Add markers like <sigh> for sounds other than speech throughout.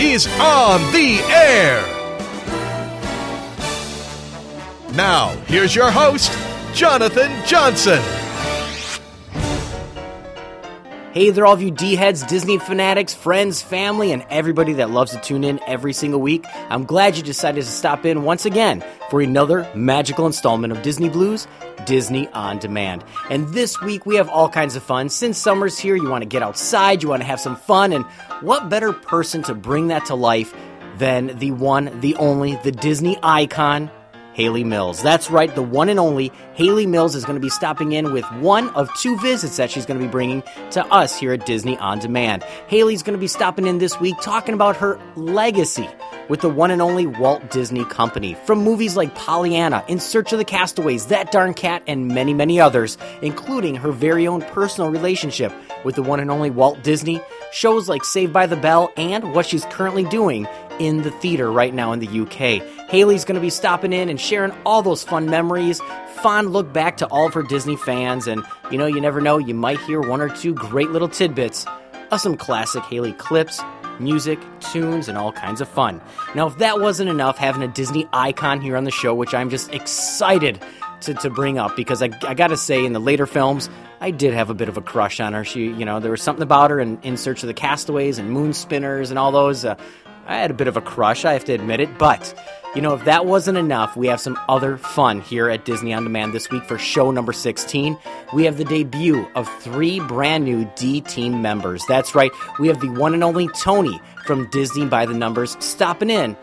is on the air. Now, here's your host, Jonathan Johnson. Hey there, all of you D heads, Disney fanatics, friends, family, and everybody that loves to tune in every single week. I'm glad you decided to stop in once again for another magical installment of Disney Blu's, Disney on Demand. And this week we have all kinds of fun. Since summer's here, you want to get outside, you want to have some fun, and what better person to bring that to life than the one, the only, the Disney icon, Hayley Mills. That's right, the one and only Hayley Mills is going to be stopping in with one of two visits that she's going to be bringing to us here at Disney On Demand. Hayley's going to be stopping in this week talking about her legacy with the one and only Walt Disney Company. From movies like Pollyanna, In Search of the Castaways, That Darn Cat, and many, many others, including her very own personal relationship with the one and only Walt Disney, shows like Saved by the Bell, and what she's currently doing in the theater right now in the UK. Hayley's going to be stopping in and sharing all those fun memories, fond look back to all of her Disney fans, and you know, you never know, you might hear one or two great little tidbits of some classic Hayley clips, music, tunes, and all kinds of fun. Now, if that wasn't enough, having a Disney icon here on the show, which I'm just excited to, to bring up because I, I gotta say, in the later films, I did have a bit of a crush on her. She, you know, there was something about her in, in Search of the Castaways and Moon Spinners and all those. Uh, I had a bit of a crush, I have to admit it, but you know, if that wasn't enough, we have some other fun here at Disney On Demand this week for show number 16. We have the debut of three brand new D team members. That's right, we have the one and only Tony from Disney by the Numbers stopping in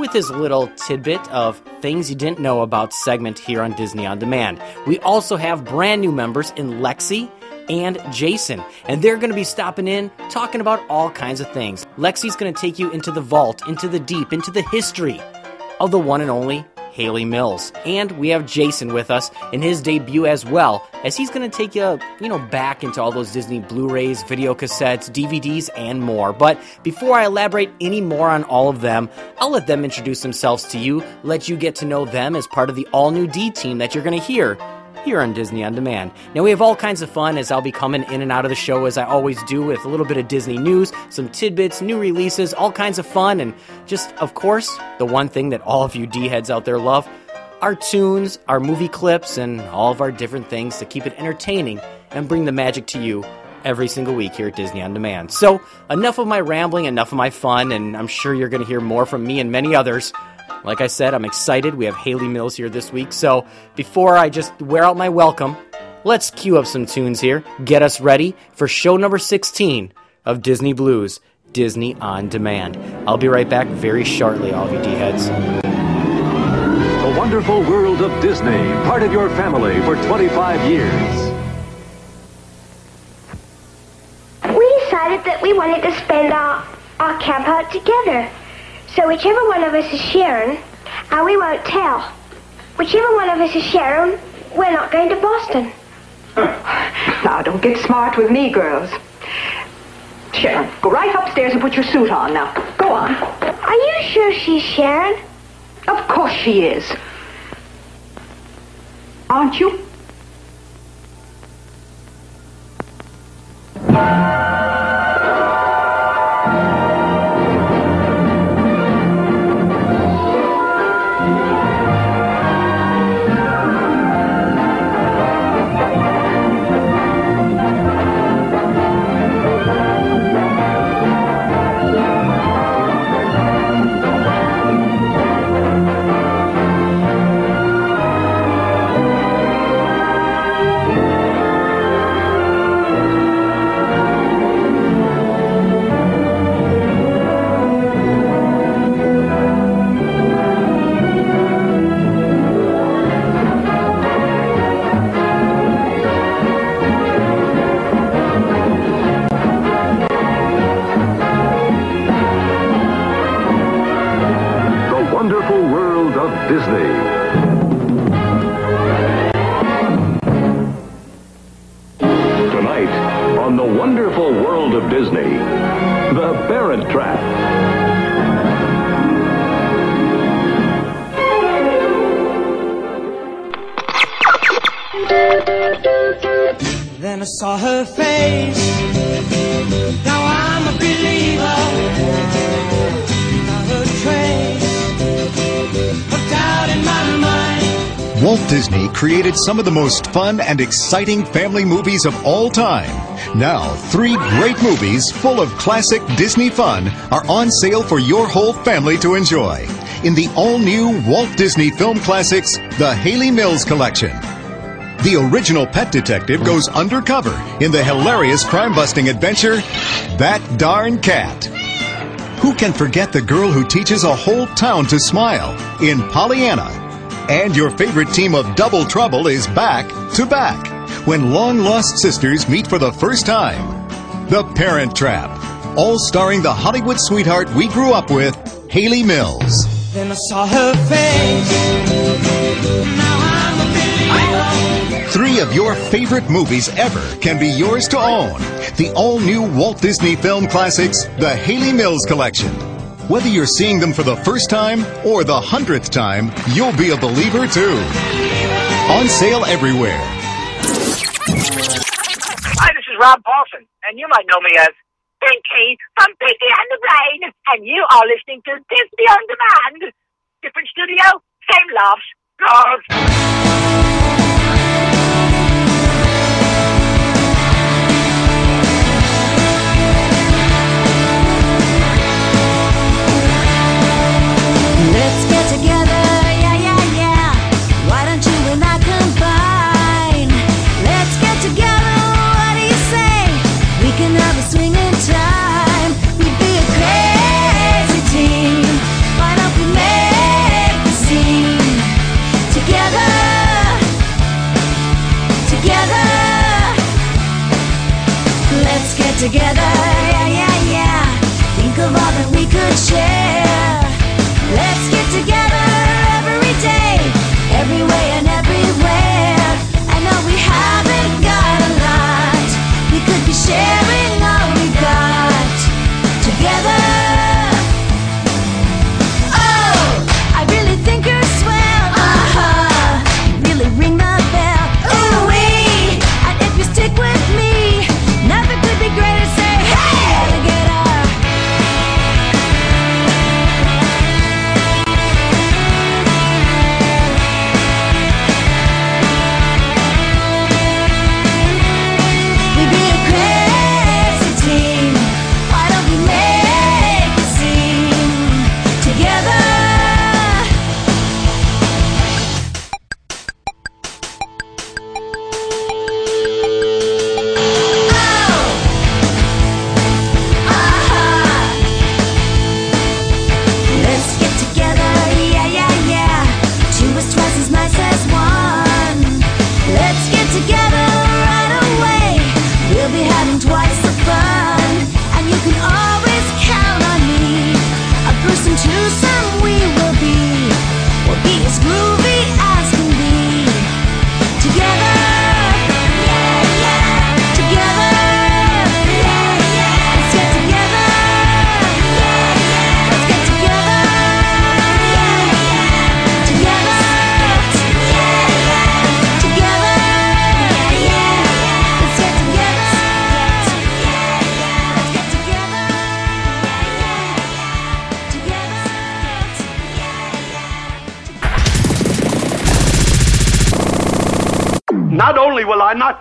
with his little tidbit of things you didn't know about segment here on Disney On Demand. We also have brand new members in Lexi and Jason, and they're going to be stopping in talking about all kinds of things. Lexi's going to take you into the vault, into the deep, into the history of the one and only Hayley Mills. And we have Jason with us in his debut as well, as he's going to take you, you know, back into all those Disney Blu-rays, video cassettes, DVDs, and more. But before I elaborate any more on all of them, I'll let them introduce themselves to you, let you get to know them as part of the all-new D team that you're going to hear here on Disney On Demand. Now, we have all kinds of fun as I'll be coming in and out of the show as I always do with a little bit of Disney news, some tidbits, new releases, all kinds of fun, and just, of course, the one thing that all of you D heads out there love our tunes, our movie clips, and all of our different things to keep it entertaining and bring the magic to you every single week here at Disney On Demand. So, enough of my rambling, enough of my fun, and I'm sure you're going to hear more from me and many others. Like I said, I'm excited. We have Hayley Mills here this week. So before I just wear out my welcome, let's cue up some tunes here. Get us ready for show number 16 of Disney Blu's, Disney on Demand. I'll be right back very shortly, all of you D heads. The wonderful world of Disney, part of your family for 25 years. We decided that we wanted to spend our, our camp out together. So whichever one of us is Sharon, and we won't tell. Whichever one of us is Sharon, we're not going to Boston. <sighs> Now, don't get smart with me, girls. Sharon, go right upstairs and put your suit on now. Go on. Are you sure she's Sharon? Of course she is. Aren't you? Some of the most fun and exciting family movies of all time. Now, three great movies full of classic Disney fun are on sale for your whole family to enjoy in the all new Walt Disney Film Classics, The Hayley Mills Collection. The original pet detective goes undercover in the hilarious crime busting adventure, That Darn Cat. Who can forget the girl who teaches a whole town to smile in Pollyanna? And your favorite team of Double Trouble is back to back when long lost sisters meet for the first time. The Parent Trap, all starring the Hollywood sweetheart we grew up with, Hayley Mills. Then I saw her face. Now I'm a believer. Three of your favorite movies ever can be yours to own. The all new Walt Disney Film Classics, The Hayley Mills Collection. Whether you're seeing them for the first time or the hundredth time, you'll be a believer too. On sale everywhere. Hi, this is Rob Paulsen, and you might know me as Pinky from Pinky and the Brain, and you are listening to Disney on Demand. Different studio, same laughs. Girls. Together, yeah, yeah, yeah. Think of all that we could share.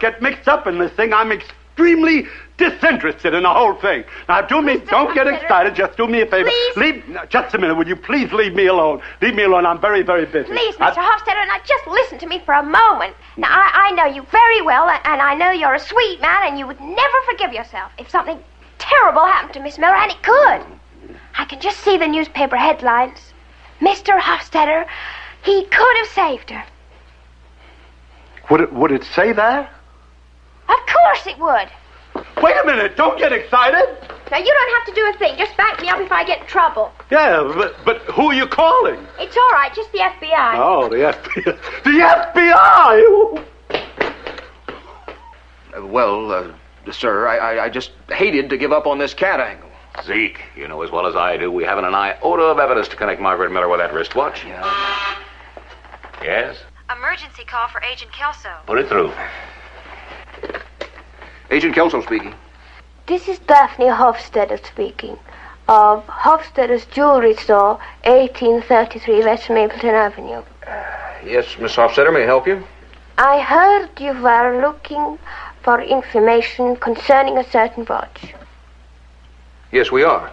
Not get mixed up in this thing, I'm extremely disinterested in the whole thing. Now, do me, don't get excited. Just do me a favor. Please. Leave, no, just a minute. Would you please leave me alone? Leave me alone. I'm very, very busy. Please, I- Mr. Hofstadter, now just listen to me for a moment. Now, I, I know you very well, and, and I know you're a sweet man, and you would never forgive yourself if something terrible happened to Miss Miller, and it could. I can just see the newspaper headlines. Mr. Hofstadter, he could have saved her. Would it, would it say that? Of course it would. Wait a minute. Don't get excited. Now, you don't have to do a thing. Just back me up if I get in trouble. Yeah, but, but who are you calling? It's all right, just the FBI. Oh, the FBI. The FBI! Uh, well, uh, sir, I, I, I just hated to give up on this cat angle. Zeke, you know as well as I do, we haven't an iota of evidence to connect Margaret Miller with that wristwatch. Yes? Emergency call for Agent Kelso. Put it through. Agent Kelso speaking. This is Daphne Hofstadter speaking of Hofstadter's Jewelry Store, 1833 West Mapleton Avenue. Yes, Miss Hofstetter, may I help you? I heard you were looking for information concerning a certain watch. Yes, we are.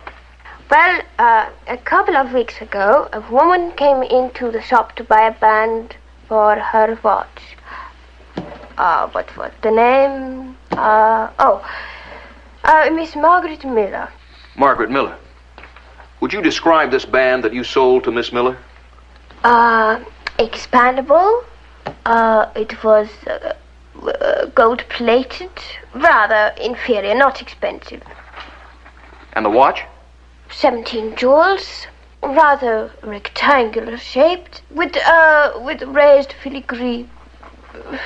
Well, uh, a couple of weeks ago, a woman came into the shop to buy a band for her watch. Uh, what was the name? Uh, oh, uh, Miss Margaret Miller. Margaret Miller. Would you describe this band that you sold to Miss Miller? Uh, expandable. Uh, it was uh, uh, gold plated, rather inferior, not expensive. And the watch? 17 jewels, rather rectangular shaped, with, uh, with raised filigree uh,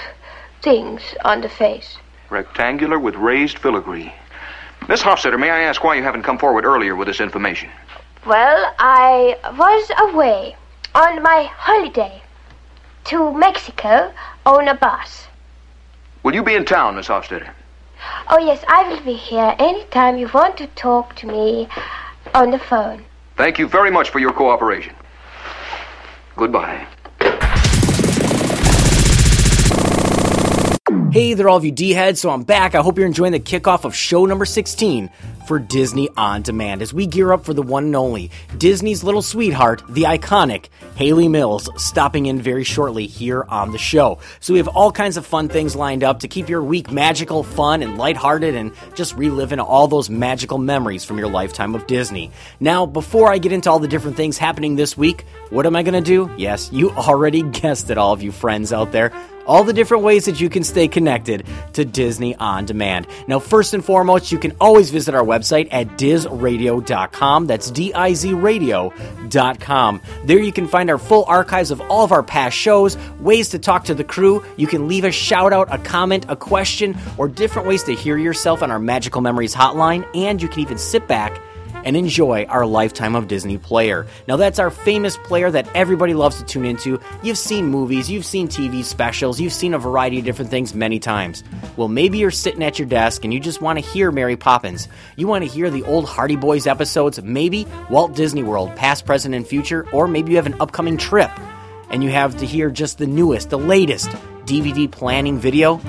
things on the face. Rectangular with raised filigree. Miss Hofstetter, may I ask why you haven't come forward earlier with this information? Well, I was away on my holiday to Mexico on a bus. Will you be in town, Miss Hofstetter? Oh, yes, I will be here any time you want to talk to me on the phone. Thank you very much for your cooperation. Goodbye. Hey there, all of you D heads. So I'm back. I hope you're enjoying the kickoff of show number 16 for Disney On Demand as we gear up for the one and only Disney's little sweetheart, the iconic Hayley Mills, stopping in very shortly here on the show. So we have all kinds of fun things lined up to keep your week magical, fun, and lighthearted and just reliving all those magical memories from your lifetime of Disney. Now, before I get into all the different things happening this week, what am I going to do? Yes, you <laughs> already guessed it, all of you friends out there all the different ways that you can stay connected to Disney on demand. Now, first and foremost, you can always visit our website at dizradio.com. That's D I Z radio.com. There you can find our full archives of all of our past shows, ways to talk to the crew. You can leave a shout out, a comment, a question, or different ways to hear yourself on our Magical Memories hotline. And you can even sit back and enjoy our Lifetime of Disney player. Now, that's our famous player that everybody loves to tune into. You've seen movies, you've seen TV specials, you've seen a variety of different things many times. Well, maybe you're sitting at your desk and you just want to hear Mary Poppins. You want to hear the old Hardy Boys episodes, maybe Walt Disney World, past, present, and future, or maybe you have an upcoming trip and you have to hear just the newest, the latest DVD planning video.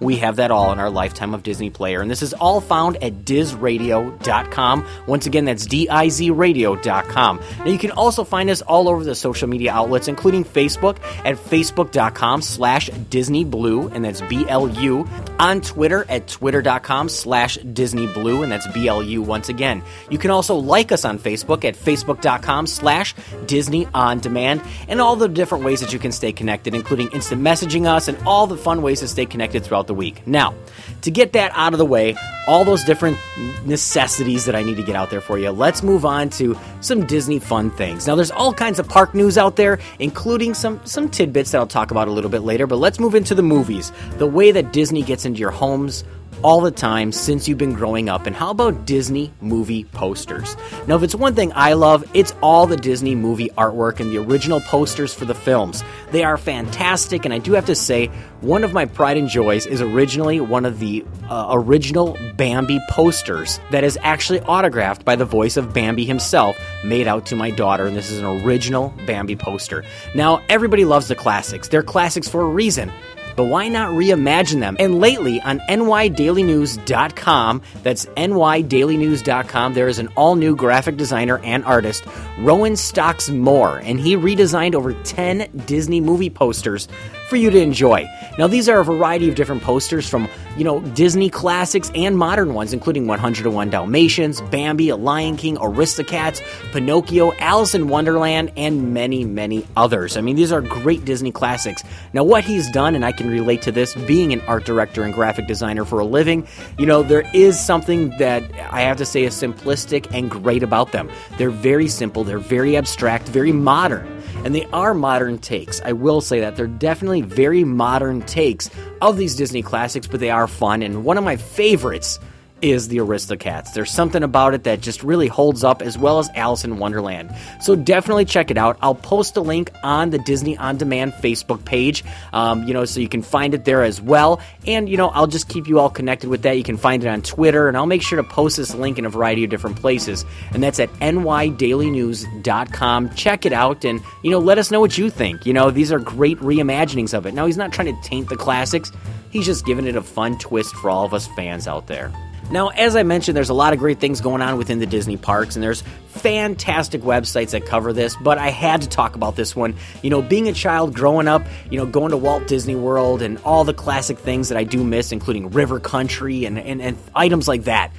We have that all in our Lifetime of Disney player. And this is all found at dizradio.com. Once again, that's D-I-Z radio.com. Now you can also find us all over the social media outlets, including Facebook at facebook.com slash Disney Blu, and that's B-L-U. On Twitter at twitter.com slash Disney Blu, and that's B-L-U once again. You can also like us on Facebook at facebook.com slash Disney On Demand, and all the different ways that you can stay connected, including instant messaging us and all the fun ways to stay connected throughout the week. Now, to get that out of the way, all those different necessities that I need to get out there for you, let's move on to some Disney fun things. Now, there's all kinds of park news out there, including some some tidbits that I'll talk about a little bit later. But let's move into the movies, the way that Disney gets into your homes all the time since you've been growing up. And how about Disney movie posters? Now, if it's one thing I love, it's all the Disney movie artwork and the original posters for the films. They are fantastic, and I do have to say, one of my pride and joys is originally one of the uh, original Bambi posters that is actually autographed by the voice of Bambi himself, made out to my daughter, and this is an original Bambi poster. Now, everybody loves the classics. They're classics for a reason but why not reimagine them? And lately on nydailynews.com, that's nydailynews.com, there is an all new graphic designer and artist, Rowan Stocks Moore, and he redesigned over 10 Disney movie posters for you to enjoy. Now, these are a variety of different posters from, you know, Disney classics and modern ones, including 101 Dalmatians, Bambi, A Lion King, Aristocats, Pinocchio, Alice in Wonderland, and many, many others. I mean, these are great Disney classics. Now, what he's done, and I can relate to this being an art director and graphic designer for a living, you know, there is something that I have to say is simplistic and great about them. They're very simple, they're very abstract, very modern. And they are modern takes. I will say that. They're definitely very modern takes of these Disney classics, but they are fun. And one of my favorites is the Aristocats. There's something about it that just really holds up, as well as Alice in Wonderland. So definitely check it out. I'll post a link on the Disney On Demand Facebook page, um, you know, so you can find it there as well. And, you know, I'll just keep you all connected with that. You can find it on Twitter, and I'll make sure to post this link in a variety of different places. And that's at nydailynews.com. Check it out and, you know, let us know what you think. You know, these are great reimaginings of it. Now, he's not trying to taint the classics, he's just giving it a fun twist for all of us fans out there. Now, as I mentioned, there's a lot of great things going on within the Disney parks, and there's fantastic websites that cover this, but I had to talk about this one. You know, being a child growing up, you know, going to Walt Disney World and all the classic things that I do miss, including River Country and, and, and items like that.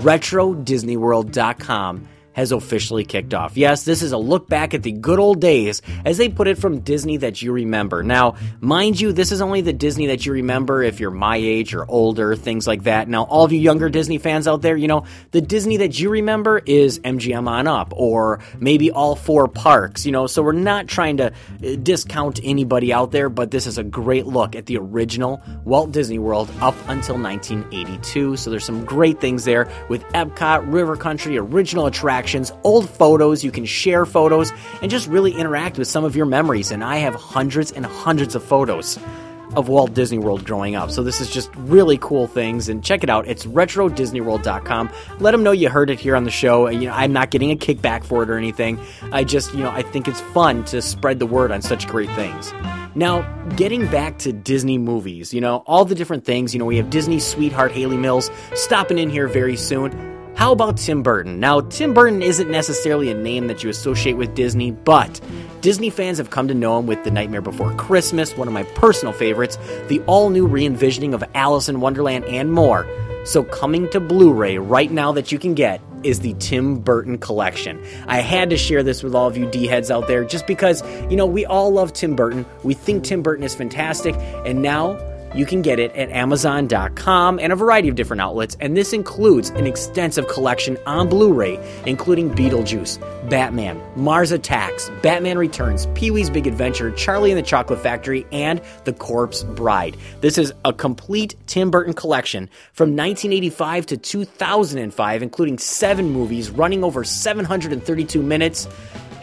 RetroDisneyWorld.com has officially kicked off. Yes, this is a look back at the good old days, as they put it from Disney that you remember. Now, mind you, this is only the Disney that you remember if you're my age or older, things like that. Now, all of you younger Disney fans out there, you know, the Disney that you remember is MGM on up, or maybe all four parks, you know, so we're not trying to uh, discount anybody out there, but this is a great look at the original Walt Disney World up until 1982. So there's some great things there with Epcot, River Country, original attractions old photos. You can share photos and just really interact with some of your memories. And I have hundreds and hundreds of photos of Walt Disney World growing up. So this is just really cool things and check it out. It's retrodisneyworld.com. Let them know you heard it here on the show. You know, I'm not getting a kickback for it or anything. I just, you know, I think it's fun to spread the word on such great things. Now, getting back to Disney movies, you know, all the different things, you know, we have Disney sweetheart Hayley Mills stopping in here very soon. How about Tim Burton? Now, Tim Burton isn't necessarily a name that you associate with Disney, but Disney fans have come to know him with The Nightmare Before Christmas, one of my personal favorites, the all new re envisioning of Alice in Wonderland, and more. So, coming to Blu ray right now that you can get is the Tim Burton collection. I had to share this with all of you D heads out there just because, you know, we all love Tim Burton. We think Tim Burton is fantastic, and now you can get it at Amazon.com and a variety of different outlets, and this includes an extensive collection on Blu ray, including Beetlejuice, Batman, Mars Attacks, Batman Returns, Pee Wee's Big Adventure, Charlie and the Chocolate Factory, and The Corpse Bride. This is a complete Tim Burton collection from 1985 to 2005, including seven movies running over 732 minutes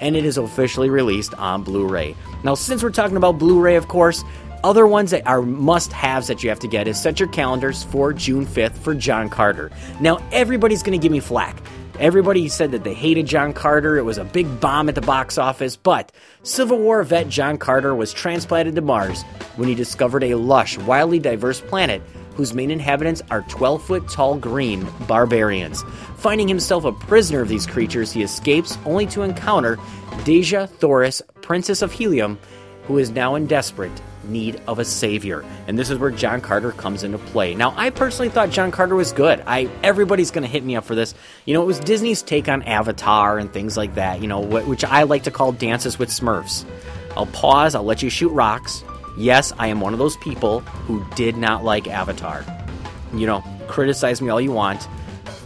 and it is officially released on Blu ray. Now, since we're talking about Blu ray, of course, other ones that are must haves that you have to get is set your calendars for June 5th for John Carter. Now, everybody's going to give me flack. Everybody said that they hated John Carter. It was a big bomb at the box office, but Civil War vet John Carter was transplanted to Mars when he discovered a lush, wildly diverse planet whose main inhabitants are 12 foot tall green barbarians. Finding himself a prisoner of these creatures, he escapes only to encounter Dejah Thoris, Princess of Helium, who is now in desperate need of a savior. And this is where John Carter comes into play. Now, I personally thought John Carter was good. I everybody's going to hit me up for this. You know, it was Disney's take on Avatar and things like that, you know, which I like to call dances with Smurfs. I'll pause, I'll let you shoot rocks. Yes, I am one of those people who did not like Avatar. You know, criticize me all you want.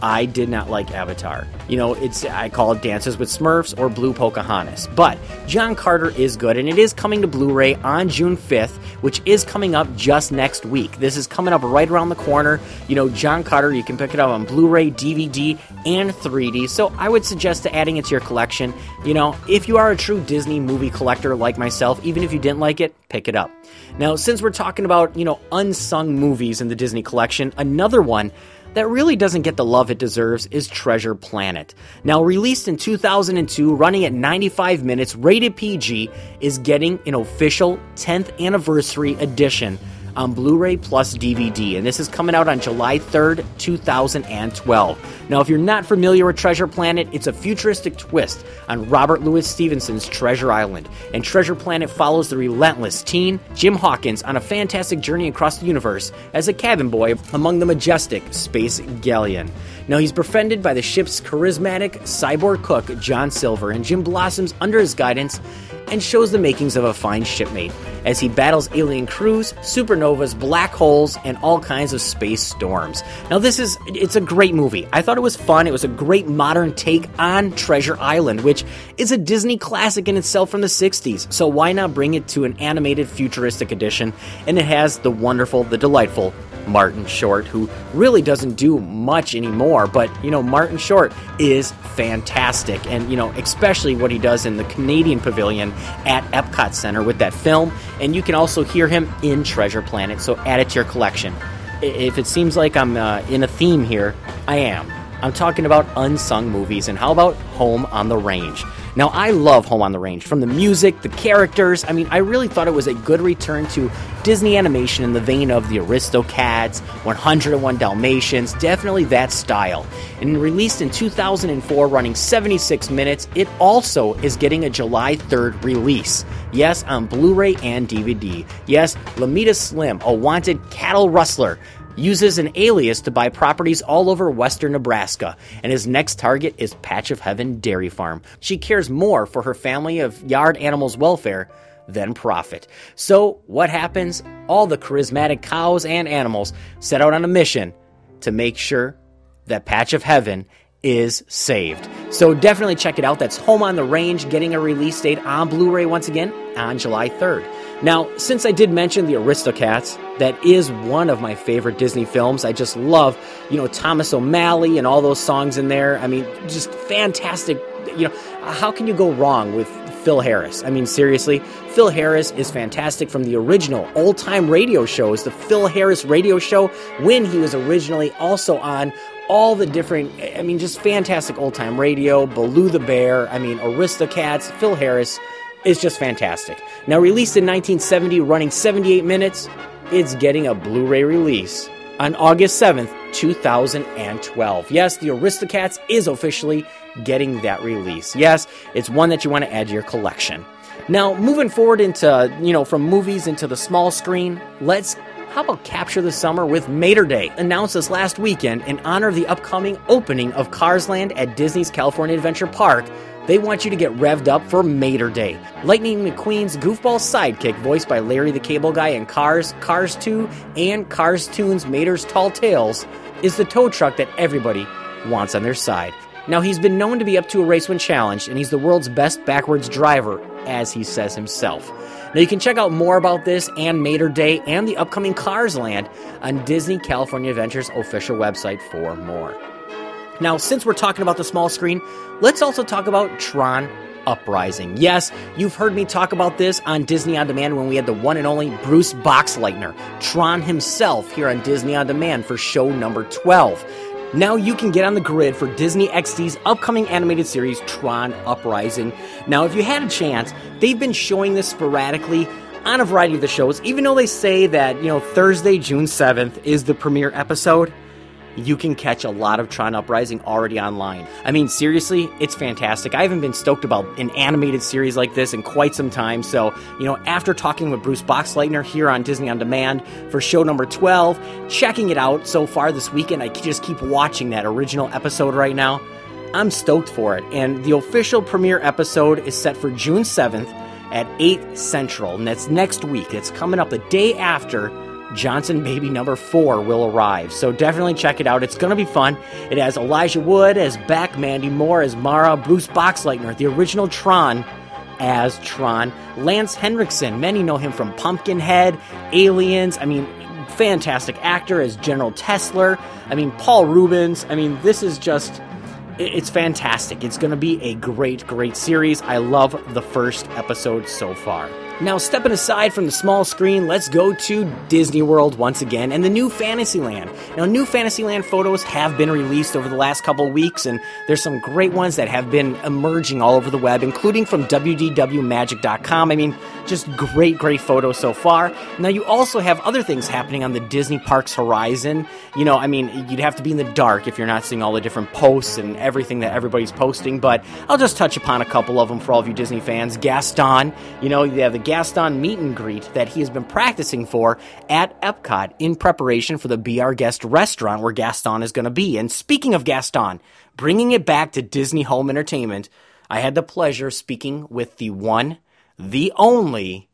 I did not like Avatar. You know, it's I call it Dances with Smurfs or Blue Pocahontas. But John Carter is good, and it is coming to Blu-ray on June 5th, which is coming up just next week. This is coming up right around the corner. You know, John Carter, you can pick it up on Blu-ray, DVD, and 3D. So I would suggest to adding it to your collection. You know, if you are a true Disney movie collector like myself, even if you didn't like it, pick it up. Now, since we're talking about, you know, unsung movies in the Disney collection, another one that really doesn't get the love it deserves is Treasure Planet. Now, released in 2002, running at 95 minutes, rated PG, is getting an official 10th anniversary edition on Blu ray plus DVD, and this is coming out on July 3rd, 2012. Now, if you're not familiar with Treasure Planet, it's a futuristic twist on Robert Louis Stevenson's Treasure Island, and Treasure Planet follows the relentless teen Jim Hawkins on a fantastic journey across the universe as a cabin boy among the majestic space galleon. Now, he's befriended by the ship's charismatic cyborg cook, John Silver, and Jim blossoms under his guidance and shows the makings of a fine shipmate as he battles alien crews, supernovas, black holes, and all kinds of space storms. Now this is it's a great movie. I thought it was fun. It was a great modern take on Treasure Island, which is a Disney classic in itself from the 60s. So why not bring it to an animated futuristic edition? And it has the wonderful, the delightful Martin Short, who really doesn't do much anymore, but you know, Martin Short is fantastic, and you know, especially what he does in the Canadian Pavilion at Epcot Center with that film, and you can also hear him in Treasure Planet, so add it to your collection. If it seems like I'm uh, in a theme here, I am. I'm talking about unsung movies, and how about Home on the Range? Now, I love Home on the Range. From the music, the characters, I mean, I really thought it was a good return to Disney animation in the vein of the Aristocats, 101 Dalmatians, definitely that style. And released in 2004, running 76 minutes, it also is getting a July 3rd release. Yes, on Blu ray and DVD. Yes, Alameda Slim, a wanted cattle rustler, uses an alias to buy properties all over western Nebraska, and his next target is Patch of Heaven Dairy Farm. She cares more for her family of yard animals' welfare than profit. So, what happens? All the charismatic cows and animals set out on a mission to make sure that Patch of Heaven is saved. So definitely check it out. That's Home on the Range getting a release date on Blu-ray once again on July 3rd. Now, since I did mention the Aristocats, that is one of my favorite Disney films. I just love, you know, Thomas O'Malley and all those songs in there. I mean, just fantastic. You know, how can you go wrong with Phil Harris? I mean, seriously, Phil Harris is fantastic from the original old time radio shows, the Phil Harris radio show, when he was originally also on all the different, I mean, just fantastic old time radio, Baloo the Bear, I mean, Aristocats, Phil Harris is just fantastic. Now, released in 1970, running 78 minutes, it's getting a Blu ray release on August 7th, 2012. Yes, the Aristocats is officially getting that release. Yes, it's one that you want to add to your collection. Now, moving forward into, you know, from movies into the small screen, let's how about capture the summer with Mater Day? Announced this last weekend in honor of the upcoming opening of Cars Land at Disney's California Adventure Park. They want you to get revved up for Mater Day. Lightning McQueen's goofball sidekick, voiced by Larry the Cable Guy in Cars, Cars 2, and Cars Toons Mater's Tall Tales, is the tow truck that everybody wants on their side. Now, he's been known to be up to a race when challenged, and he's the world's best backwards driver, as he says himself. Now, you can check out more about this and Mater Day and the upcoming Cars Land on Disney California Adventures official website for more. Now, since we're talking about the small screen, let's also talk about Tron Uprising. Yes, you've heard me talk about this on Disney On Demand when we had the one and only Bruce Boxleitner, Tron himself, here on Disney On Demand for show number 12. Now you can get on the grid for Disney XD's upcoming animated series, Tron Uprising. Now, if you had a chance, they've been showing this sporadically on a variety of the shows, even though they say that, you know, Thursday, June 7th is the premiere episode you can catch a lot of Tron Uprising already online. I mean, seriously, it's fantastic. I haven't been stoked about an animated series like this in quite some time. So, you know, after talking with Bruce Boxleitner here on Disney On Demand for show number 12, checking it out so far this weekend, I just keep watching that original episode right now. I'm stoked for it. And the official premiere episode is set for June 7th at 8 Central. And that's next week. It's coming up the day after Johnson Baby number four will arrive. So definitely check it out. It's going to be fun. It has Elijah Wood as Beck, Mandy Moore as Mara, Bruce Boxleitner, the original Tron as Tron, Lance Henriksen. Many know him from Pumpkinhead, Aliens. I mean, fantastic actor as General Tesler. I mean, Paul Reubens. I mean, this is just. It's fantastic. It's going to be a great, great series. I love the first episode so far. Now, stepping aside from the small screen, let's go to Disney World once again and the new Fantasyland. Now, new Fantasyland photos have been released over the last couple weeks, and there's some great ones that have been emerging all over the web, including from WDWMagic.com. I mean, just great, great photos so far. Now, you also have other things happening on the Disney Parks horizon. You know, I mean, you'd have to be in the dark if you're not seeing all the different posts and everything that everybody's posting, but I'll just touch upon a couple of them for all of you Disney fans. Gaston, you know, you have the Gaston meet and greet that he has been practicing for at Epcot in preparation for the Be Our Guest restaurant where Gaston is going to be. And speaking of Gaston, bringing it back to Disney Home Entertainment, I had the pleasure of speaking with the one, the only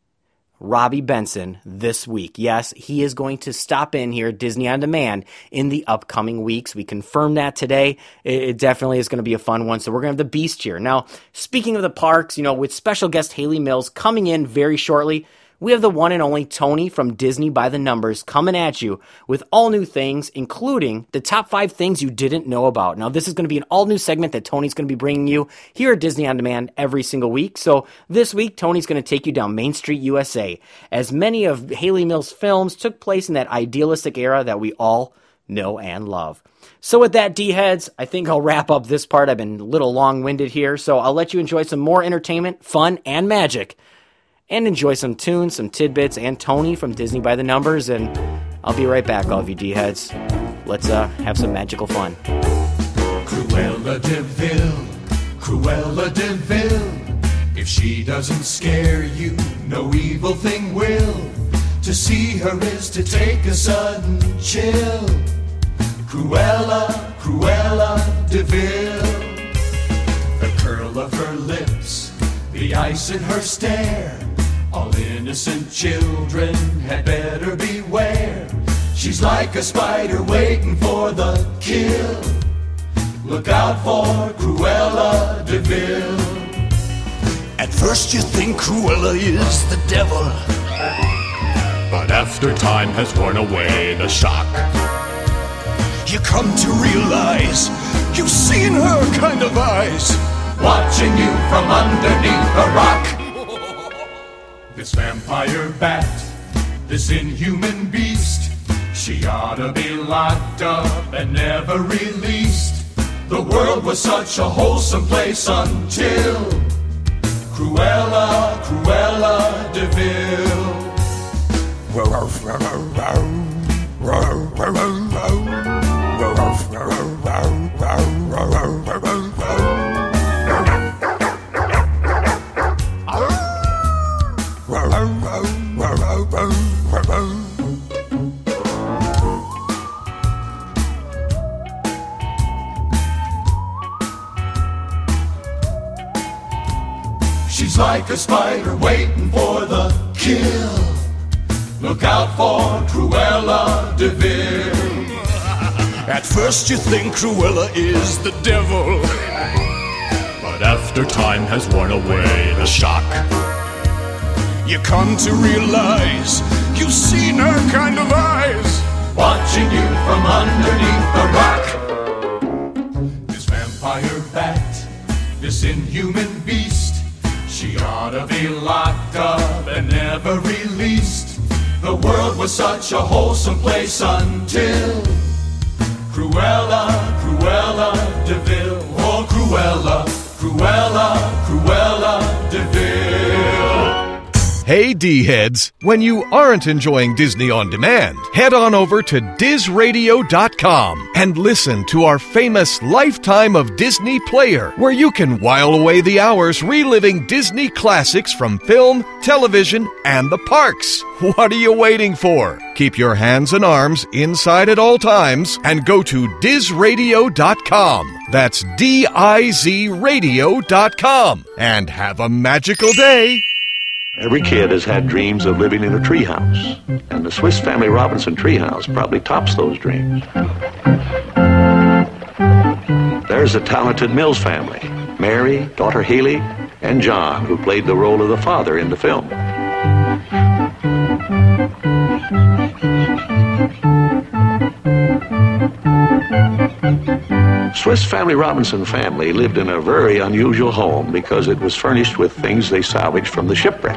Robby Benson this week. Yes, he is going to stop in here at Disney On Demand in the upcoming weeks. We confirmed that today. It, it definitely is going to be a fun one. So we're going to have the Beast here. Now, speaking of the parks, you know, with special guest Hayley Mills coming in very shortly, we have the one and only Tony from Disney by the Numbers coming at you with all new things, including the top five things you didn't know about. Now, this is going to be an all new segment that Tony's going to be bringing you here at Disney On Demand every single week. So, this week, Tony's going to take you down Main Street, USA, as many of Hayley Mills' films took place in that idealistic era that we all know and love. So, with that, D heads, I think I'll wrap up this part. I've been a little long winded here, so I'll let you enjoy some more entertainment, fun, and magic and enjoy some tunes, some tidbits, and Tony from Disney by the Numbers. And I'll be right back, all of you D heads. Let's uh, have some magical fun. Cruella de Vil, Cruella de Vil. If she doesn't scare you, no evil thing will. To see her is to take a sudden chill. Cruella, Cruella de Vil. The curl of her lips, the ice in her stare. All innocent children had better beware. She's like a spider waiting for the kill. Look out for Cruella de Vil. At first you think Cruella is the devil. But after time has worn away the shock, You come to realize you've seen her kind of eyes. watching you from underneath a rock. This vampire bat, this inhuman beast, she ought to be locked up and never released. The world was such a wholesome place until Cruella, Cruella de Vil. Like a spider waiting for the kill. Look out for Cruella de Vil. At first you think Cruella is the devil. But after time has worn away the shock, You come to realize you've seen her kind of eyes. watching you from underneath the rock. This vampire bat, this inhuman beast, she ought to be locked up and never released. The world was such a wholesome place until Cruella, Cruella de Vil. Oh, Cruella, Cruella, Cruella de Vil. Hey, D heads, when you aren't enjoying Disney on demand, head on over to DizRadio.com and listen to our famous Lifetime of Disney player, where you can while away the hours reliving Disney classics from film, television, and the parks. <laughs> What are you waiting for? Keep your hands and arms inside at all times and go to DizRadio.com. That's D I Z Radio.com. And have a magical day. Every kid has had dreams of living in a treehouse, and the Swiss Family Robinson treehouse probably tops those dreams. There's the talented Mills family Mary, daughter Hayley, and John, who played the role of the father in the film. Swiss Family Robinson family lived in a very unusual home because it was furnished with things they salvaged from the shipwreck.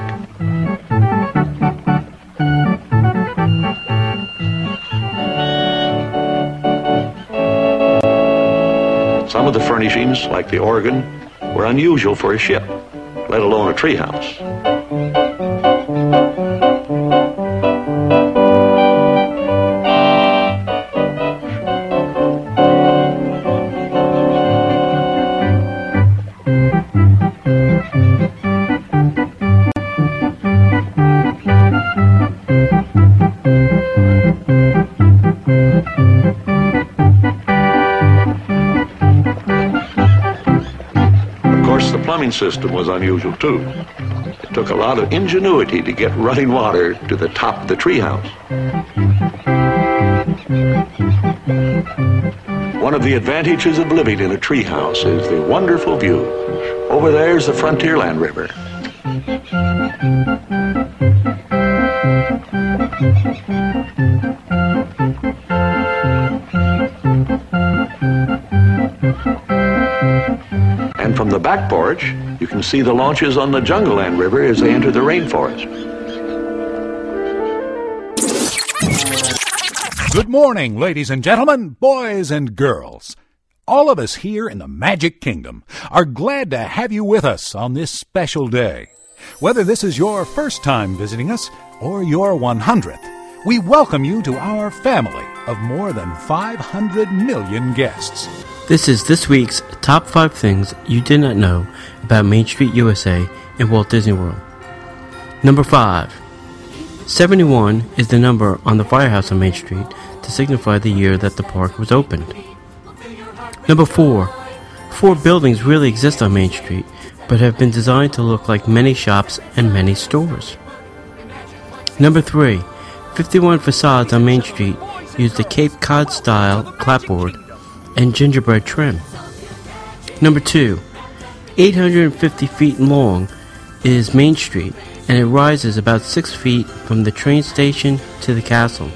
Some of the furnishings, like the organ, were unusual for a ship, let alone a treehouse. System was unusual too. It took a lot of ingenuity to get running water to the top of the treehouse. One of the advantages of living in a treehouse is the wonderful view. Over there's the Frontierland River. You can see the launches on the Jungle Land River as they enter the rainforest. Good morning, ladies and gentlemen, boys and girls. All of us here in the Magic Kingdom are glad to have you with us on this special day. Whether this is your first time visiting us or your 100th, we welcome you to our family of more than 500 million guests. This is this week's top 5 things you did not know about Main Street USA in Walt Disney World. Number 5. 71 is the number on the firehouse on Main Street to signify the year that the park was opened. Number 4. Four buildings really exist on Main Street, but have been designed to look like many shops and many stores. Number 3. 51 facades on Main Street use the Cape Cod style clapboard and gingerbread trim. Number 2. 850 feet long is Main Street, and it rises about 6 feet from the train station to the castle.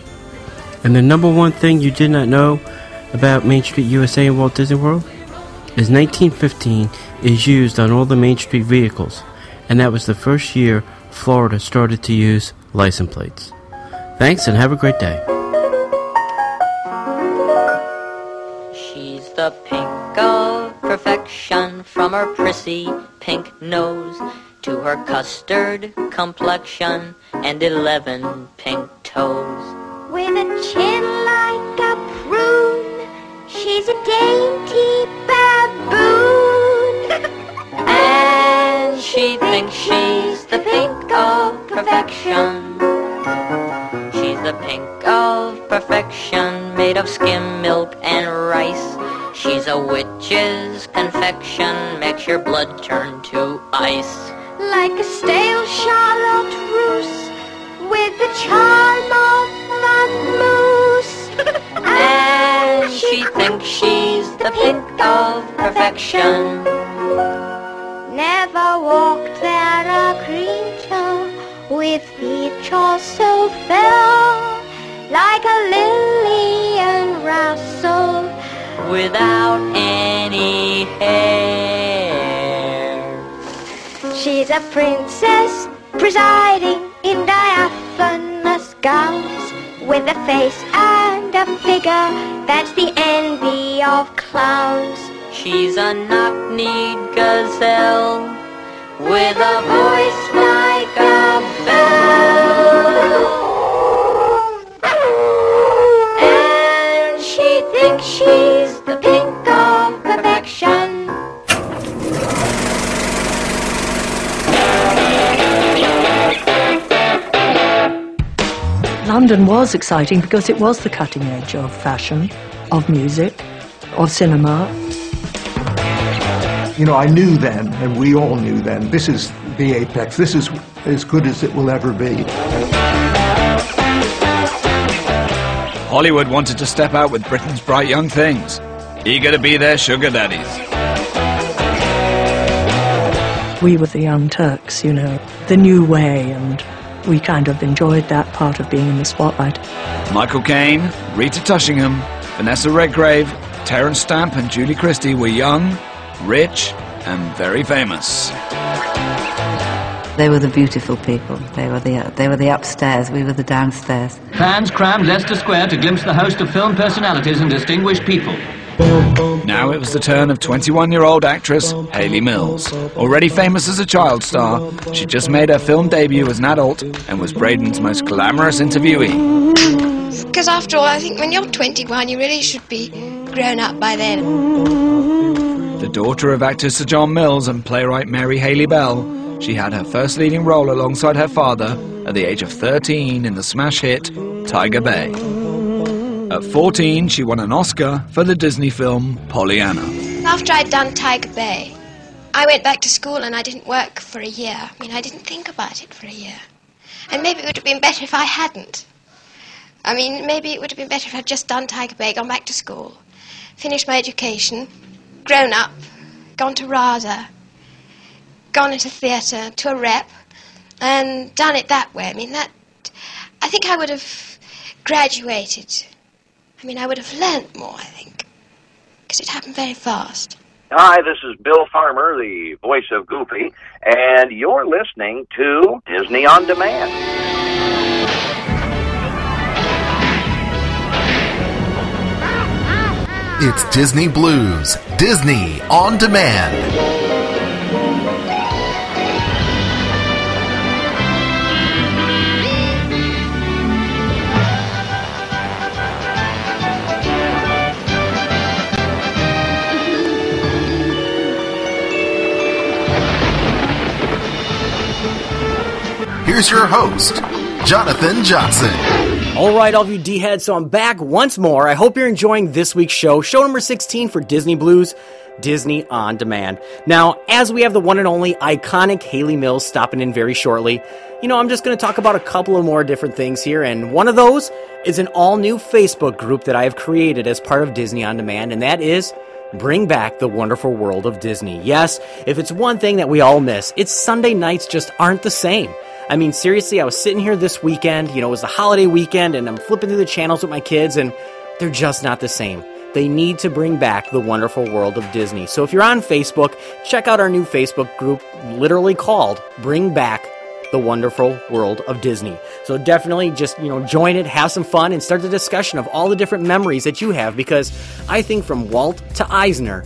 And the number one thing you did not know about Main Street USA and Walt Disney World is 1915 is used on all the Main Street vehicles, and that was the first year Florida started to use license plates. Thanks and have a great day. The pink of perfection from her prissy pink nose to her custard complexion and eleven pink toes. With a chin like a prune, she's a dainty baboon. <laughs> And she thinks she's the pink of perfection. The pink of perfection, made of skim milk and rice. She's a witch's confection, makes your blood turn to ice. like a stale Charlotte Russe, with the charm of a moose. <laughs> And she thinks she's the pink of perfection. Never walked there a creature with feet all so fair, like a lily and rustle. Without any hair. She's a princess presiding in diaphanous gowns, with a face and a figure that's the envy of clowns. She's a knock-kneed gazelle London was exciting because it was the cutting edge of fashion, of music, of cinema. You know, I knew then, and we all knew then, this is the apex. This is as good as it will ever be. Hollywood wanted to step out with Britain's bright young things, eager to be their sugar daddies. We were the young Turks, you know, the new way, and we kind of enjoyed that part of being in the spotlight. Michael Caine, Rita Tushingham, Vanessa Redgrave, Terence Stamp, and Julie Christie were young, rich, and very famous. They were the beautiful people. They were the they were the upstairs. We were the downstairs. Fans crammed Leicester Square to glimpse the host of film personalities and distinguished people. Now it was the turn of 21 year old actress Hayley Mills. Already famous as a child star, she just made her film debut as an adult and was Braden's most glamorous interviewee. Because after all, I think when you're 21, you really should be grown up by then. The daughter of actor Sir John Mills and playwright Mary Hayley Bell, she had her first leading role alongside her father at the age of 13 in the smash hit Tiger Bay. At 14, she won an Oscar for the Disney film Pollyanna. After I'd done Tiger Bay, I went back to school and I didn't work for a year. I mean, I didn't think about it for a year. And maybe it would have been better if I hadn't. I mean, maybe it would have been better if I'd just done Tiger Bay, gone back to school, finished my education, grown up, gone to RADA, gone into theatre, to a rep, and done it that way. I mean, that. I think I would have graduated. I mean, I would have learnt more, I think. Because it happened very fast. Hi, this is Bill Farmer, the voice of Goofy, and you're listening to Disney on Demand. It's Disney Blu's, Disney on Demand. Here's your host, Jonathan Johnson. All right, all of you D heads, so I'm back once more. I hope you're enjoying this week's show, show number 16 for Disney Blu's, Disney on Demand. Now, as we have the one and only iconic Hayley Mills stopping in very shortly, you know, I'm just going to talk about a couple of more different things here, and one of those is an all new Facebook group that I have created as part of Disney on Demand, and that is Bring back the wonderful world of Disney. Yes, if it's one thing that we all miss, it's Sunday nights just aren't the same. I mean, seriously, I was sitting here this weekend, you know, it was the holiday weekend, and I'm flipping through the channels with my kids, and they're just not the same. They need to bring back the wonderful world of Disney. So if you're on Facebook, check out our new Facebook group, literally called Bring Back the Wonderful World of Disney. So definitely just, you know, join it, have some fun, and start the discussion of all the different memories that you have because I think from Walt to Eisner,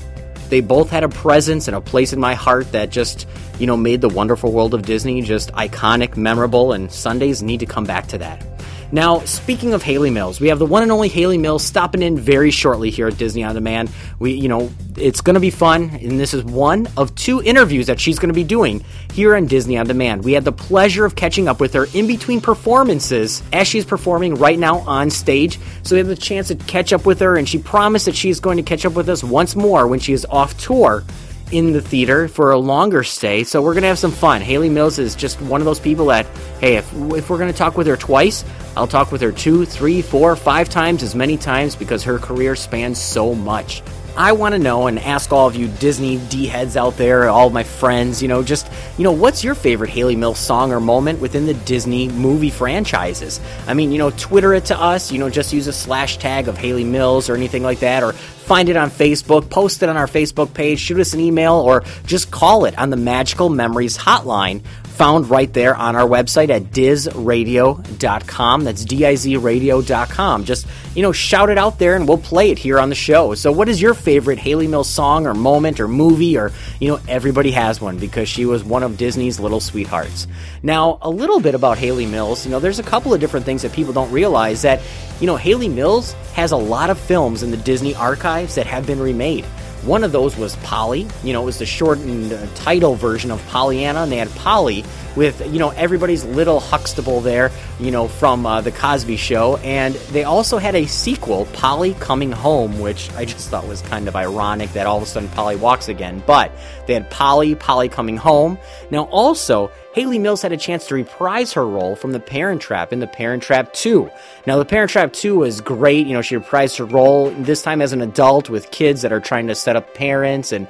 they both had a presence and a place in my heart that just, you know, made the wonderful world of Disney just iconic, memorable, and Sundays need to come back to that. Now, speaking of Hayley Mills, we have the one and only Hayley Mills stopping in very shortly here at Disney on Demand. We, you know, it's going to be fun, and this is one of two interviews that she's going to be doing here on Disney on Demand. We had the pleasure of catching up with her in between performances as she's performing right now on stage. So we have the chance to catch up with her, and she promised that she's going to catch up with us once more when she is off tour in the theater for a longer stay. So we're going to have some fun. Hayley Mills is just one of those people that, hey, if, if we're going to talk with her twice, I'll talk with her two, three, four, five times, as many times because her career spans so much. I want to know and ask all of you Disney D heads out there, all my friends, you know, just, you know, what's your favorite Hayley Mills song or moment within the Disney movie franchises? I mean, you know, Twitter it to us, you know, just use a slash tag of Hayley Mills or anything like that, or find it on Facebook, post it on our Facebook page, shoot us an email, or just call it on the Magical Memories hotline found right there on our website at dizradio.com. That's D-I-Z radio.com. Just, you know, shout it out there and we'll play it here on the show. So what is your favorite Hayley Mills song or moment or movie or, you know, everybody has one because she was one of Disney's little sweethearts. Now, a little bit about Hayley Mills. You know, there's a couple of different things that people don't realize that, you know, Hayley Mills has a lot of films in the Disney archives that have been remade. One of those was Polly. You know, it was the shortened uh, title version of Pollyanna, and they had Polly with, you know, everybody's little Huxtable there, you know, from uh, The Cosby Show. And they also had a sequel, Polly Coming Home, which I just thought was kind of ironic that all of a sudden Polly walks again. But they had Polly, Polly Coming Home. Now, also, Hayley Mills had a chance to reprise her role from The Parent Trap in The Parent Trap 2. Now, The Parent Trap 2 was great. You know, she reprised her role, this time as an adult with kids that are trying to set up parents and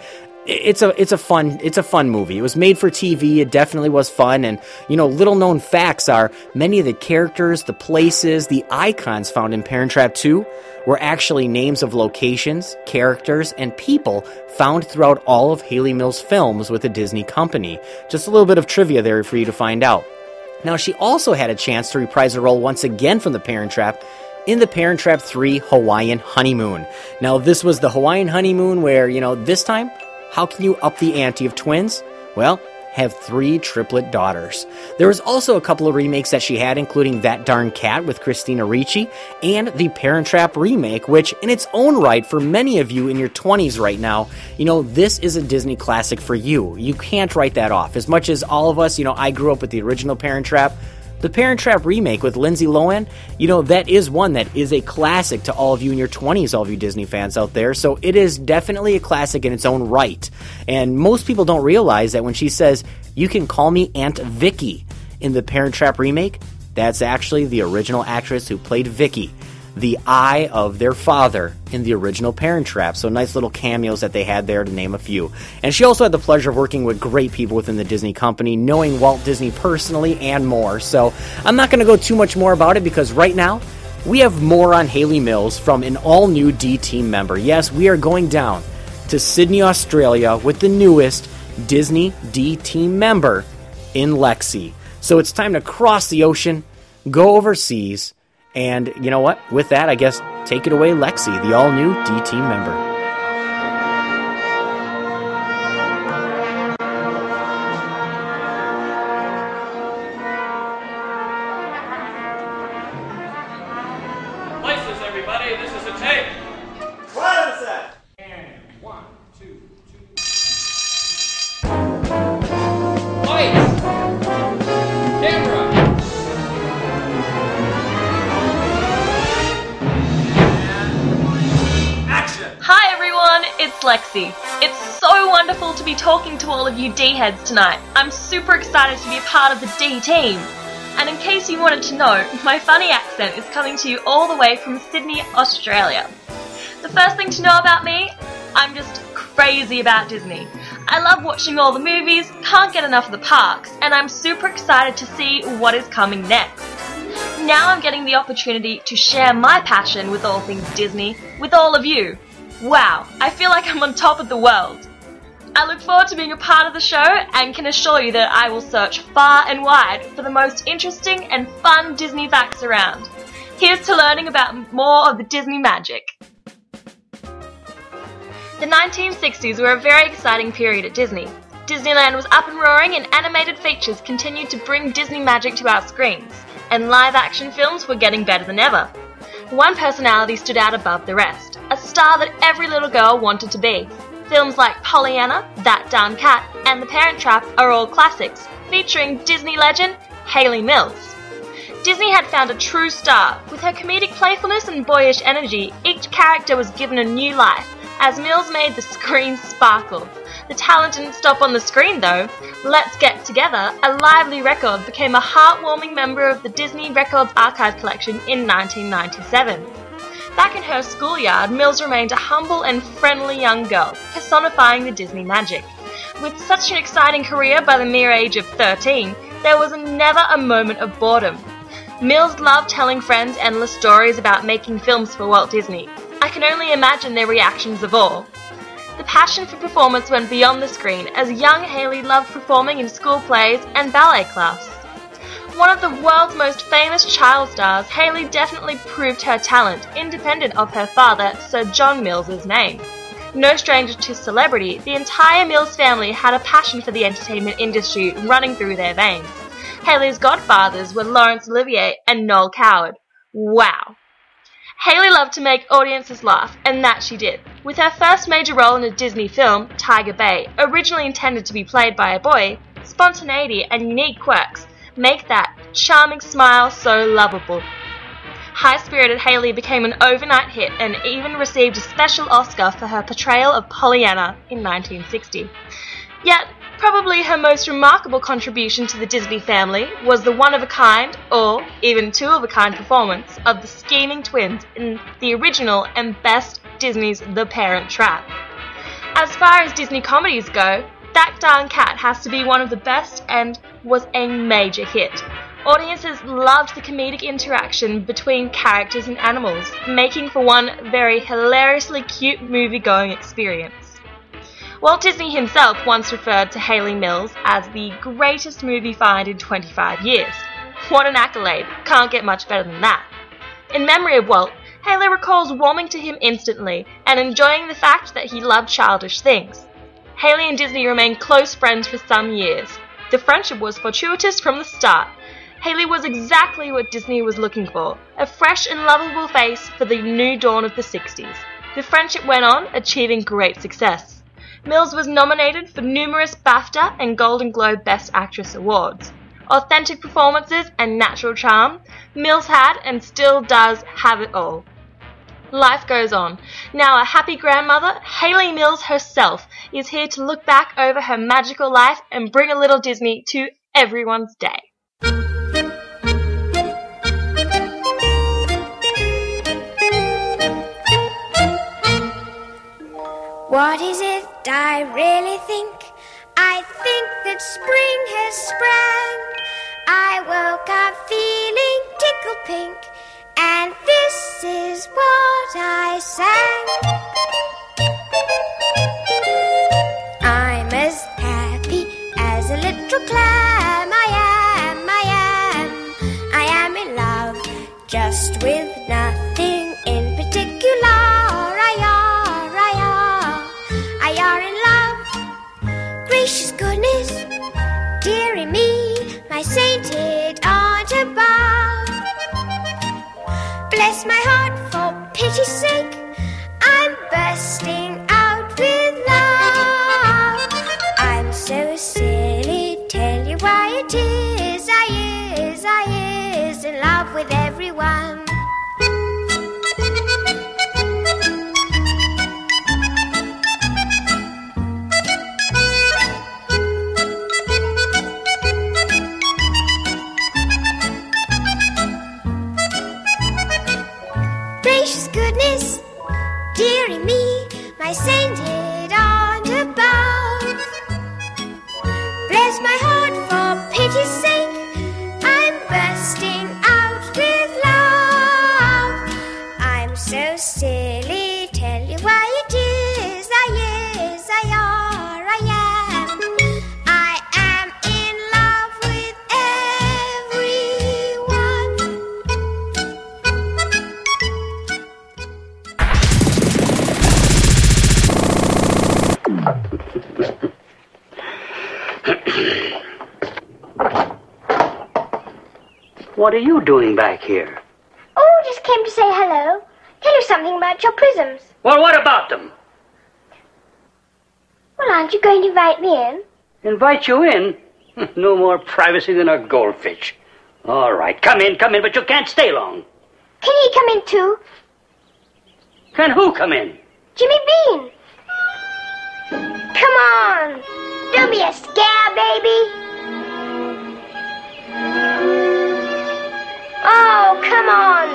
it's a it's a fun it's a fun movie. It was made for TV. It definitely was fun and you know little known facts are many of the characters, the places, the icons found in Parent Trap 2 were actually names of locations, characters and people found throughout all of Hayley Mills films with the Disney company. Just a little bit of trivia there for you to find out. Now she also had a chance to reprise her role once again from The Parent Trap in The Parent Trap 3 Hawaiian Honeymoon. Now, this was the Hawaiian Honeymoon where, you know, this time, how can you up the ante of twins? Well, have three triplet daughters. There was also a couple of remakes that she had, including That Darn Cat with Christina Ricci and the Parent Trap remake, which, in its own right, for many of you in your 20s right now, you know, this is a Disney classic for you. You can't write that off. As much as all of us, you know, I grew up with the original Parent Trap. The Parent Trap remake with Lindsay Lohan, you know, that is one that is a classic to all of you in your 20s, all of you Disney fans out there. So it is definitely a classic in its own right. And most people don't realize that when she says, You can call me Aunt Vicky in the Parent Trap remake, that's actually the original actress who played Vicky the eye of their father in the original Parent Trap. So nice little cameos that they had there to name a few. And she also had the pleasure of working with great people within the Disney company, knowing Walt Disney personally and more. So I'm not going to go too much more about it because right now we have more on Hayley Mills from an all new D team member. Yes, we are going down to Sydney, Australia with the newest Disney D team member in Lexi. So it's time to cross the ocean, go overseas, and you know what? With that, I guess take it away, Lexi, the all new D team member. Heads tonight. I'm super excited to be a part of the D team. And in case you wanted to know, my funny accent is coming to you all the way from Sydney, Australia. The first thing to know about me, I'm just crazy about Disney. I love watching all the movies, can't get enough of the parks, and I'm super excited to see what is coming next. Now I'm getting the opportunity to share my passion with all things Disney with all of you. Wow, I feel like I'm on top of the world. I look forward to being a part of the show and can assure you that I will search far and wide for the most interesting and fun Disney facts around. Here's to learning about more of the Disney magic. The 1960s were a very exciting period at Disney. Disneyland was up and roaring and animated features continued to bring Disney magic to our screens, and live action films were getting better than ever. One personality stood out above the rest, a star that every little girl wanted to be. Films like Pollyanna, That Darn Cat, and The Parent Trap are all classics, featuring Disney legend Hayley Mills. Disney had found a true star. With her comedic playfulness and boyish energy, each character was given a new life, as Mills made the screen sparkle. The talent didn't stop on the screen though. Let's Get Together, a lively record, became a heartwarming member of the Disney Records Archive Collection in 1997. Back in her schoolyard, Mills remained a humble and friendly young girl, personifying the Disney magic. With such an exciting career by the mere age of 13, there was never a moment of boredom. Mills loved telling friends endless stories about making films for Walt Disney. I can only imagine their reactions of awe. The passion for performance went beyond the screen as young Hayley loved performing in school plays and ballet class. One of the world's most famous child stars, Hayley definitely proved her talent, independent of her father, Sir John Mills's name. No stranger to celebrity, the entire Mills family had a passion for the entertainment industry running through their veins. Hayley's godfathers were Laurence Olivier and Noel Coward. Wow. Hayley loved to make audiences laugh, and that she did. With her first major role in a Disney film, Tiger Bay, originally intended to be played by a boy, spontaneity and unique quirks make that charming smile so lovable. High spirited Hayley became an overnight hit and even received a special Oscar for her portrayal of Pollyanna in 1960. Yet, probably her most remarkable contribution to the Disney family was the one of a kind, or even two of a kind performance of the scheming twins in the original and best Disney's The Parent Trap. As far as Disney comedies go, That Darn Cat has to be one of the best and was a major hit. Audiences loved the comedic interaction between characters and animals, making for one very hilariously cute movie-going experience. Walt Disney himself once referred to Hayley Mills as the greatest movie find in 25 years. What an accolade! Can't get much better than that. In memory of Walt, Hayley recalls warming to him instantly and enjoying the fact that he loved childish things. Hayley and Disney remained close friends for some years. The friendship was fortuitous from the start. Hayley was exactly what Disney was looking for a fresh and lovable face for the new dawn of the 60s. The friendship went on, achieving great success. Mills was nominated for numerous BAFTA and Golden Globe Best Actress awards. Authentic performances and natural charm, Mills had and still does have it all. Life goes on. Now a happy grandmother, Hayley Mills herself is here to look back over her magical life and bring a little Disney to everyone's day. What is it I really think? I think that spring has sprang. I woke up feeling tickle pink, and this is what I sang. I'm as happy as a little clam. I am, I am, I am in love, just with nothing My heart for pity's sake. I'm bursting out with love. I'm so silly, tell you why it is. I is, I is in love with everyone. My it on to Bless What are you doing back here? Oh, just came to say hello. Tell you something about your prisms. Well, what about them? Well, aren't you going to invite me in? Invite you in? <laughs> No more privacy than a goldfish. All right, come in, come in, but you can't stay long. Can he come in too? Can who come in? Jimmy Bean. Come on. Don't be a scare baby. Oh, come on.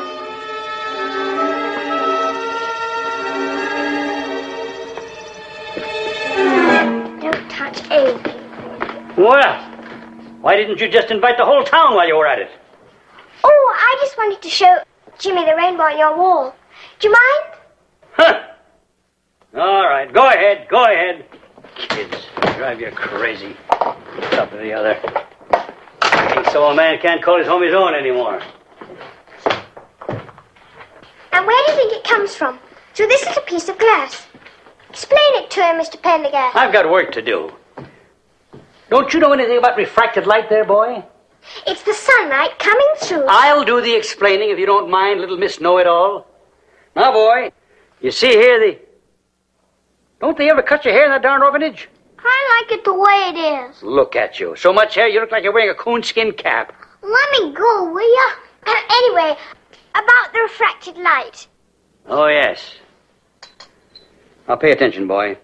Don't touch anything. Well, why didn't you just invite the whole town while you were at it? Oh, I just wanted to show Jimmy the rainbow on your wall. Do you mind? Huh. All right, go ahead, go ahead. Kids drive you crazy. Top of the other. I think so a man can't call his home his own anymore. Where do you think it comes from? Through this little piece of glass. Explain it to him, Mr. Pendergast. I've got work to do. Don't you know anything about refracted light there, boy? It's the sunlight coming through. I'll do the explaining if you don't mind, little Miss Know-It-All. Now, boy, you see here the... Don't they ever cut your hair in that darn orphanage? I like it the way it is. Look at you. So much hair, you look like you're wearing a coonskin cap. Let me go, will ya? Uh, anyway, about the refracted light. Oh, yes. Now, pay attention, boy.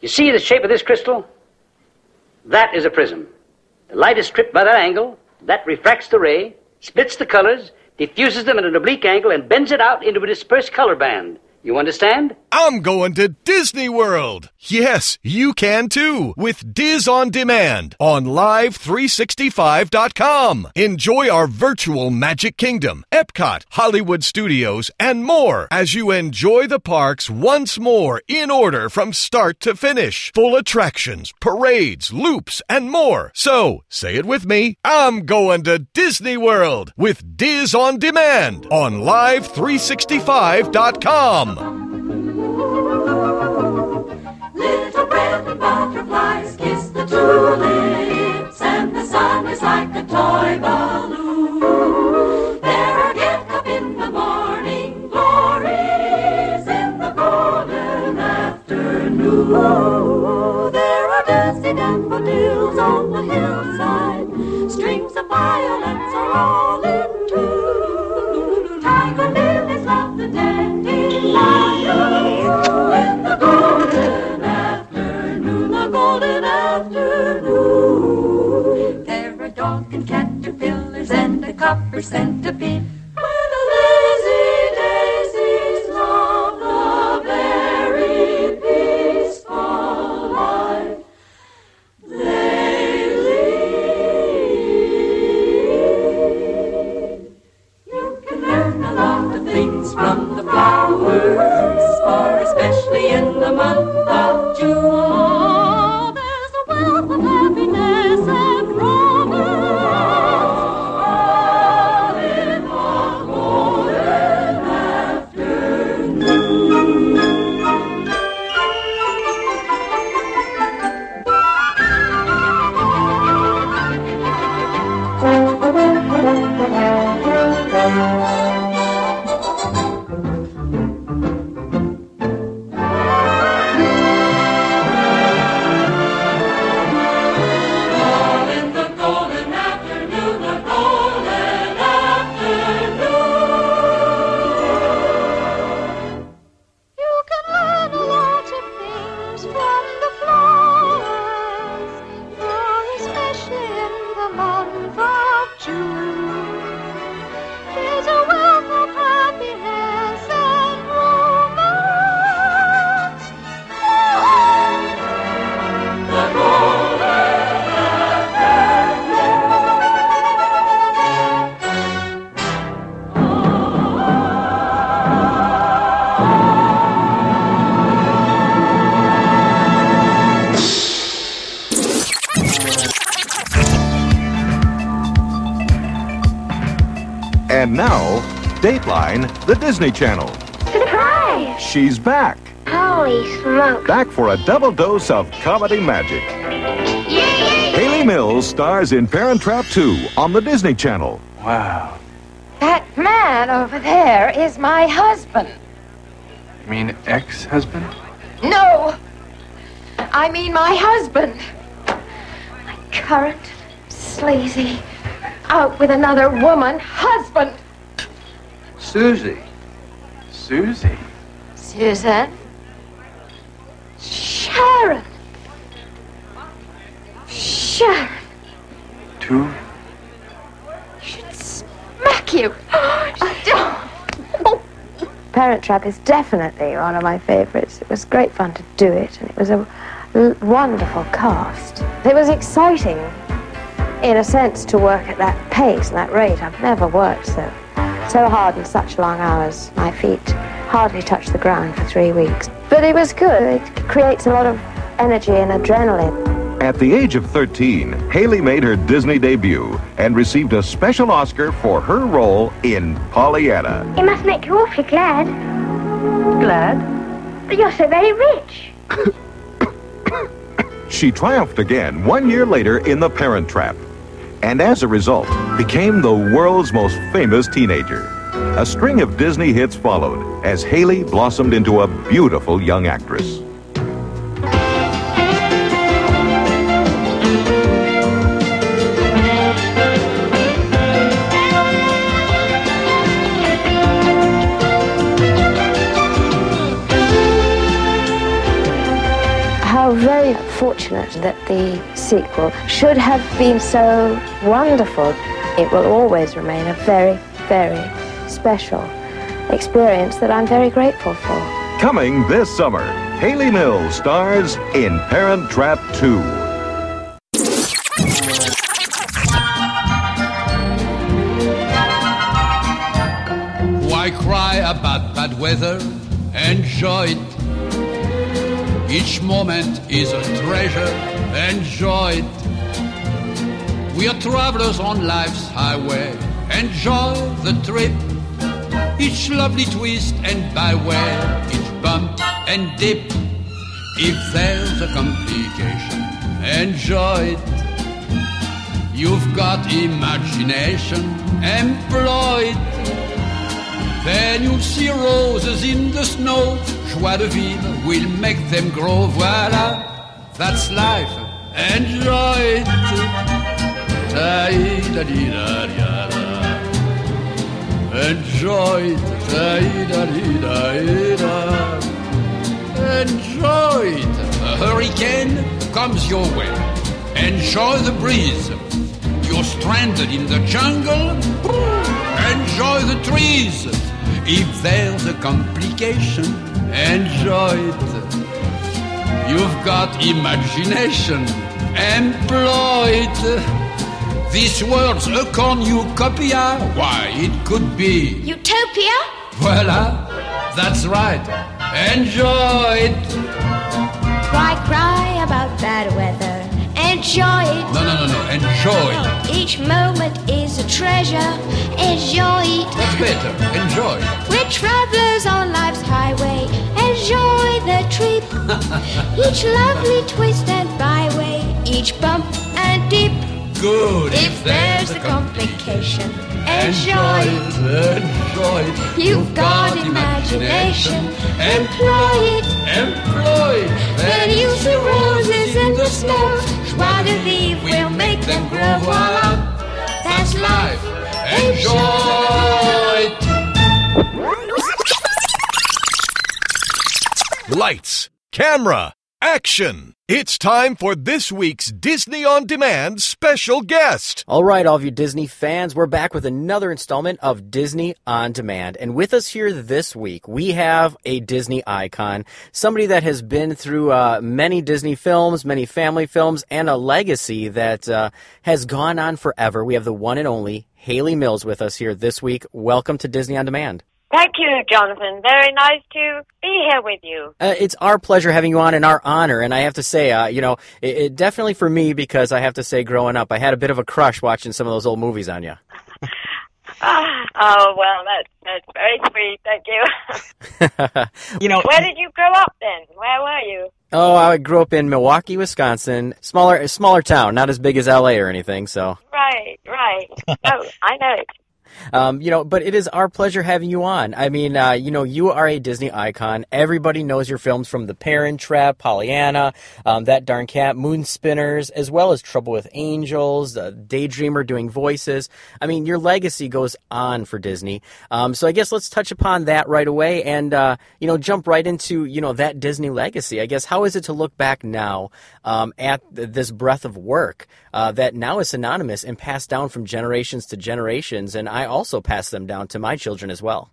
You see the shape of this crystal? That is a prism. The light is stripped by that angle. That refracts the ray, splits the colors, diffuses them at an oblique angle, and bends it out into a dispersed color band. You understand? I'm going to Disney World. Yes, you can too with Diz on Demand on Live365.com. Enjoy our virtual Magic Kingdom, Epcot, Hollywood Studios, and more as you enjoy the parks once more in order from start to finish. Full attractions, parades, loops, and more. So, say it with me. I'm going to Disney World with Diz on Demand on Live365.com. Little and butterflies kiss the tulips, and the sun is like a toy balloon. There are get up in the morning glories in the golden afternoon. There are dusty daffodils on the hillside, strings of violets are all caterpillars and a copper centipede. Where the lazy daisies love the very peaceful life they lead. You can learn a lot of things from the flowers, for especially in the month of June. And now, Dateline, the Disney Channel. Surprise! She's back. Holy smoke. Back for a double dose of comedy magic. Yay! Hayley Mills stars in Parent Trap 2 on the Disney Channel. Wow. That man over there is my husband. You mean ex-husband? No! I mean my husband. My current, sleazy, out with another woman husband. Susie. Susie. Susan. Sharon. Sharon. Two. You should Smack you. <gasps> Parent Trap is definitely one of my favorites. It was great fun to do it, and it was a l- wonderful cast. It was exciting, in a sense, to work at that pace and that rate. I've never worked so so hard in such long hours. My feet hardly touched the ground for three weeks. But it was good. It creates a lot of energy and adrenaline. At the age of 13, Hayley made her Disney debut and received a special Oscar for her role in Pollyanna. It must make you awfully glad. Glad? But you're so very rich. <coughs> She triumphed again one year later in The Parent Trap, and as a result, became the world's most famous teenager. A string of Disney hits followed as Hayley blossomed into a beautiful young actress. Very fortunate that the sequel should have been so wonderful. It will always remain a very, very special experience that I'm very grateful for. Coming this summer, Hayley Mills stars in Parent Trap 2. Why cry about bad weather? Enjoy it. Each moment is a treasure. Enjoy it. We are travelers on life's highway. Enjoy the trip. Each lovely twist and byway, each bump and dip. If there's a complication, enjoy it. You've got imagination, employ it. Then you'll see roses in the snow. Joie de vivre will make them grow. Voila, that's life. Enjoy it. Enjoy it. Enjoy it. A hurricane comes your way. Enjoy the breeze. You're stranded in the jungle. Enjoy the trees. If there's a complication, enjoy it. You've got imagination, employ it. This world's a cornucopia. Why, it could be. Utopia? Voila, that's right. Enjoy it. Cry, cry about bad weather. Enjoy it. No, no, no, no. Enjoy. Each moment is a treasure. Enjoy it. What's better? Enjoy. We're travelers on life's highway. Enjoy the trip. <laughs> Each lovely twist and byway. Each bump and dip. Good. If there's a complication, enjoy it. Enjoy it. You've got imagination. Employ it. Employ it. Then you see roses in the snow. Joie de vivre will make them grow. Voila, that's life. Enjoy. Lights, camera, action! It's time for this week's Disney On Demand special guest. All right, all of you Disney fans, we're back with another installment of Disney On Demand. And with us here this week, we have a Disney icon, somebody that has been through uh, many Disney films, many family films, and a legacy that uh, has gone on forever. We have the one and only Hayley Mills with us here this week. Welcome to Disney On Demand. Thank you, Jonathan. Very nice to be here with you. Uh, it's our pleasure having you on and our honor. And I have to say, uh, you know, it, it definitely for me because I have to say, growing up, I had a bit of a crush watching some of those old movies on you. <laughs> Ah, oh, well, that's, that's very sweet. Thank you. <laughs> you know, Where did you grow up then? Where were you? oh, I grew up in Milwaukee, Wisconsin, smaller smaller town, not as big as L.A. or anything. So, Right, right. oh, I know it. Um, you know, but it is our pleasure having you on. I mean, uh, you know, you are a Disney icon. Everybody knows your films from The Parent Trap, Pollyanna, um, That Darn Cat, Moon Spinners, as well as Trouble with Angels, uh, Daydreamer doing voices. I mean, your legacy goes on for Disney. Um, so I guess let's touch upon that right away and, uh, you know, jump right into, you know, that Disney legacy. I guess, how is it to look back now um, at th- this breadth of work uh, that now is synonymous and passed down from generations to generations? And I also pass them down to my children as well.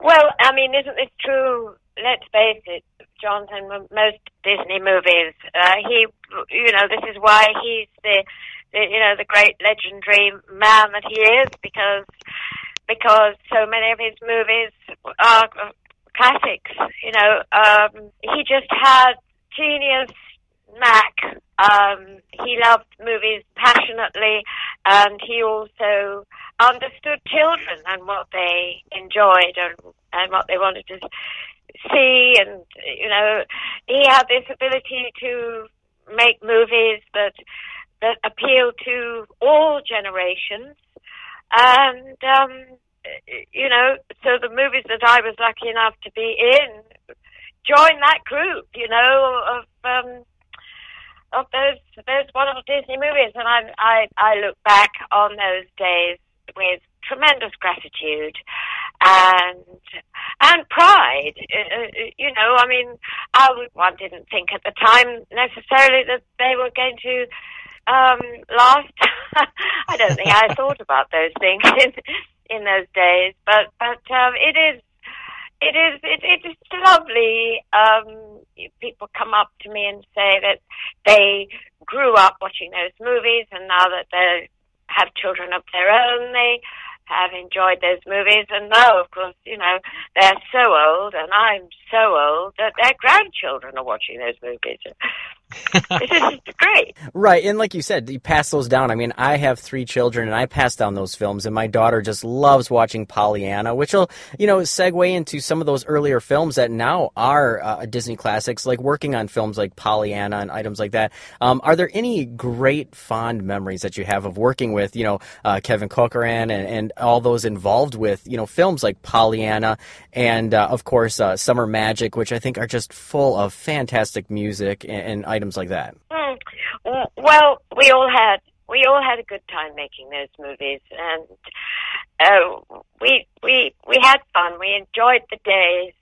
Well, I mean, isn't this true? Let's face it, Jonathan. Most Disney movies, uh, he, you know, this is why he's the, the, you know, the great legendary man that he is because because so many of his movies are uh, classics. You know, um, he just had genius Mac. Um, he loved movies passionately, and he also understood children and what they enjoyed and, and what they wanted to see. And you know, he had this ability to make movies that that appeal to all generations. And um, you know, so the movies that I was lucky enough to be in joined that group. You know, of um, of those those wonderful Disney movies, and I I I look back on those days with tremendous gratitude and and pride. Uh, uh, you know, I mean, I one didn't think at the time necessarily that they were going to um, last. <laughs> I don't think I thought about those things in in those days, but but um, it is it is it, it is lovely. Um, people come up to me and say that they grew up watching those movies, and now that they have children of their own, they have enjoyed those movies. And now, of course, you know they're so old, and I'm so old that their grandchildren are watching those movies. This is great. Right, and like you said, you pass those down. I mean, I have three children, and I pass down those films, and my daughter just loves watching Pollyanna, which will, you know, segue into some of those earlier films that now are uh, Disney classics, like working on films like Pollyanna and items like that. Um, are there any great fond memories that you have of working with, you know, uh, Kevin Corcoran and, and all those involved with, you know, films like Pollyanna and, uh, of course, uh, Summer Magic, which I think are just full of fantastic music and, and items like that? Mm. Well, we all had we all had a good time making those movies, and uh, we we we had fun. We enjoyed the days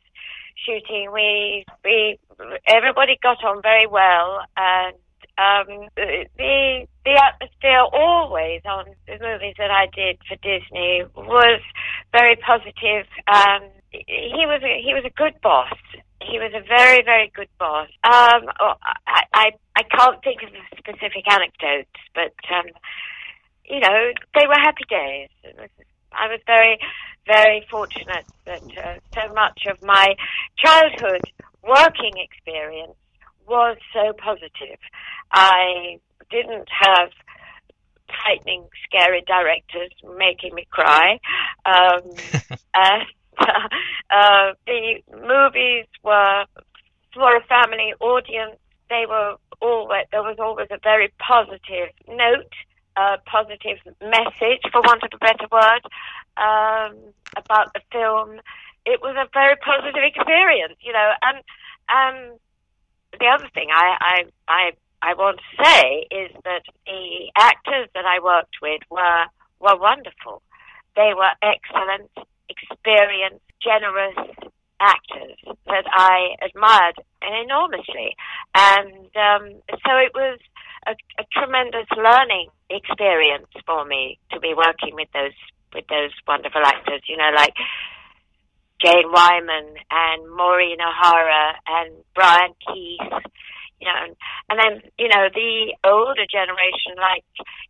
shooting. We we everybody got on very well, and um, the the atmosphere always on the movies that I did for Disney was very positive. Um, he was a, he was a good boss. He was a very very good boss. Um, oh, I, I I can't think of specific anecdotes, but um, you know they were happy days. Was, I was very very fortunate that uh, so much of my childhood working experience was so positive. I didn't have frightening, scary directors making me cry. Um, <laughs> and, <laughs> uh, the movies were for a family audience. They were always there was always a very positive note, a positive message, for want of a better word, um, about the film. It was a very positive experience, you know, and um, the other thing I, I, I, I want to say is that the actors that I worked with were, were wonderful. They were excellent, experienced, generous actors that I admired enormously. And um, so it was a, a tremendous learning experience for me to be working with those with those wonderful actors. You know, like Jane Wyman and Maureen O'Hara and Brian Keith, you know, and, then, you know, the older generation like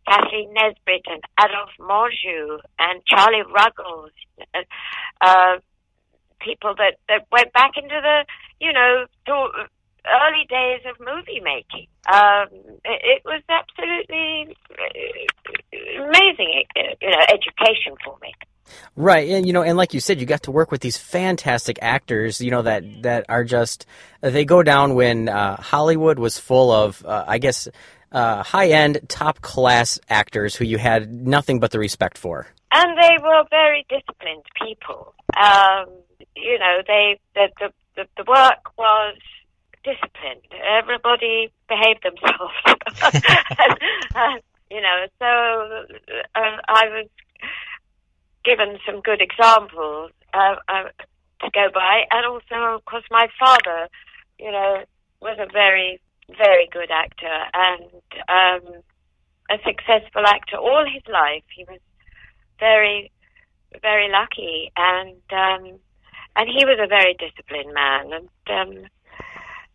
Kathleen Nesbitt and Adolphe Menjou and Charlie Ruggles, uh, people that, that went back into the, you know, early days of movie making. Um, it, it was absolutely amazing, you know, education for me. Right, and you know, and like you said, you got to work with these fantastic actors. You know that that are just they go down when uh, Hollywood was full of, uh, I guess, uh, high end, top class actors who you had nothing but the respect for. And they were very disciplined people. Um, you know, they the, the the work was disciplined. Everybody behaved themselves. <laughs> and, you know, so uh, I was given some good examples uh, uh, to go by, and also, of course, my father, you know, was a very, very good actor and um, a successful actor all his life. He was very, very lucky, and um, and he was a very disciplined man, and um,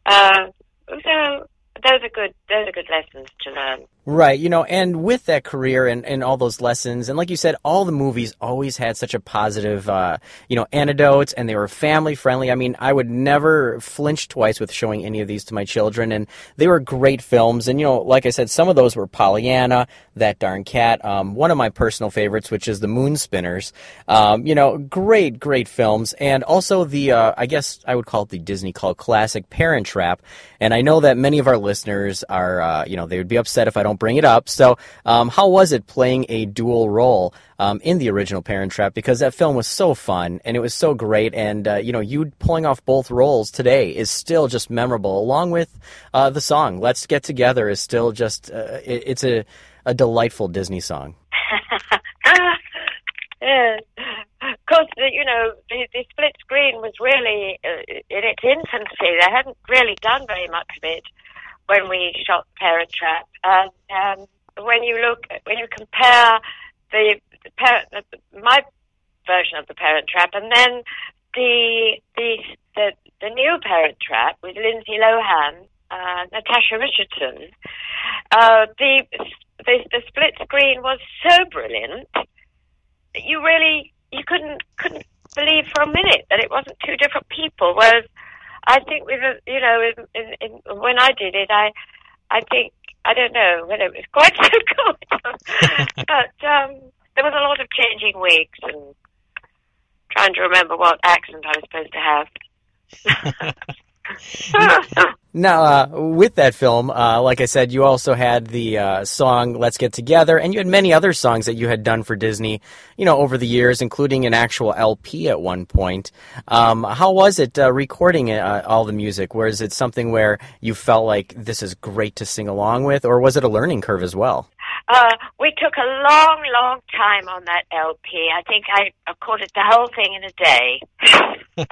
uh, so those are good. Those are good lessons to learn. Right, you know, and with that career and, and all those lessons, and like you said, all the movies always had such a positive, uh, you know, anecdotes, and they were family friendly. I mean, I would never flinch twice with showing any of these to my children, and they were great films. And you know, like I said, some of those were Pollyanna, That Darn Cat, um, one of my personal favorites, which is The Moon Spinners. Um, you know, great, great films, and also the, uh, I guess I would call it the Disney called classic Parent Trap. And I know that many of our listeners are, uh, you know, they would be upset if I don't bring it up. So, um, how was it playing a dual role um, in the original Parent Trap? Because that film was so fun and it was so great, and uh, you know, you pulling off both roles today is still just memorable. Along with uh, the song "Let's Get Together" is still just uh, it, it's a a delightful Disney song. yeah. Of course, you know, the, the split screen was really uh, in its infancy. They hadn't really done very much of it when we shot Parent Trap. And um, when you look, when you compare the, the parent, the, my version of the Parent Trap, and then the the the the new Parent Trap with Lindsay Lohan, uh, Natasha Richardson. Uh, the, the the split screen was so brilliant that you really you couldn't couldn't believe for a minute that it wasn't two different people. Whereas I think with a- you know in, in, in, when I did it, I I think I don't know whether it was quite <laughs> so good, <laughs> but um, there was a lot of changing wigs and trying to remember what accent I was supposed to have. <laughs> Now, uh, with that film, uh, like I said, you also had the uh, song "Let's Get Together," and you had many other songs that you had done for Disney, you know, over the years, including an actual LP at one point. Um, how was it uh, recording uh, all the music? Was it something where you felt like this is great to sing along with, or was it a learning curve as well? Uh, we took a long, long time on that LP. I think I recorded the whole thing in a day. <laughs>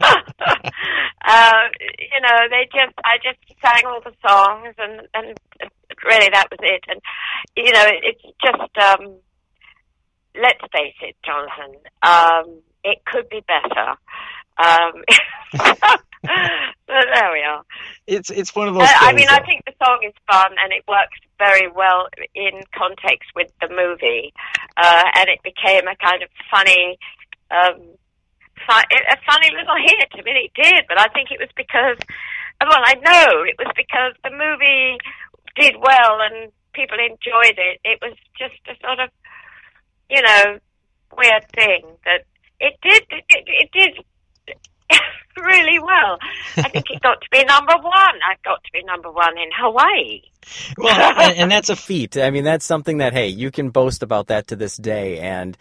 uh, you know, they just, I just sang all the songs and, and really that was it. And, you know, it's just, um, let's face it, Jonathan, um, it could be better. Um, <laughs> but there we are. It's it's one of those. Uh, I mean, I think the song is fun and it works very well in context with the movie, uh, and it became a kind of funny, um, fu- a funny little hit. I mean, it did, but I think it was because, well, I know it was because the movie did well and people enjoyed it. It was just a sort of, you know, weird thing that it did. It, it, it did <laughs> really well. I think it got to be number one. I got to be number one in Hawaii. Well, <laughs> and, and that's a feat. I mean, that's something that hey, you can boast about that to this day, and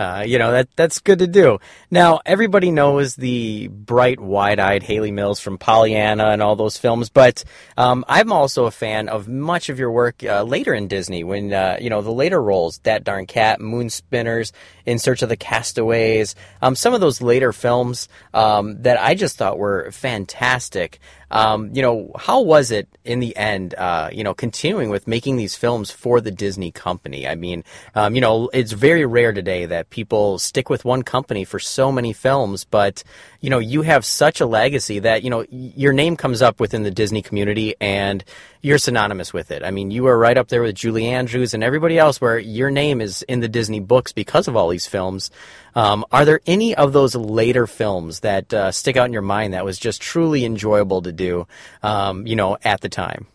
uh, you know that that's good to do. Now, everybody knows the bright, wide-eyed Hayley Mills from Pollyanna and all those films, but um, I'm also a fan of much of your work uh, later in Disney. When uh, you know the later roles, That Darn Cat, Moon Spinners, In Search of the Castaways, um, some of those later films um, that I just thought were fantastic. Um, you know, how was it in the end, uh, you know, continuing with making these films for the Disney company? I mean, um, you know, it's very rare today that people stick with one company for so many films, but, you know, you have such a legacy that, you know, your name comes up within the Disney community and you're synonymous with it. I mean, you are right up there with Julie Andrews and everybody else where your name is in the Disney books because of all these films. Um, are there any of those later films that uh, stick out in your mind that was just truly enjoyable to do, um, you know, at the time?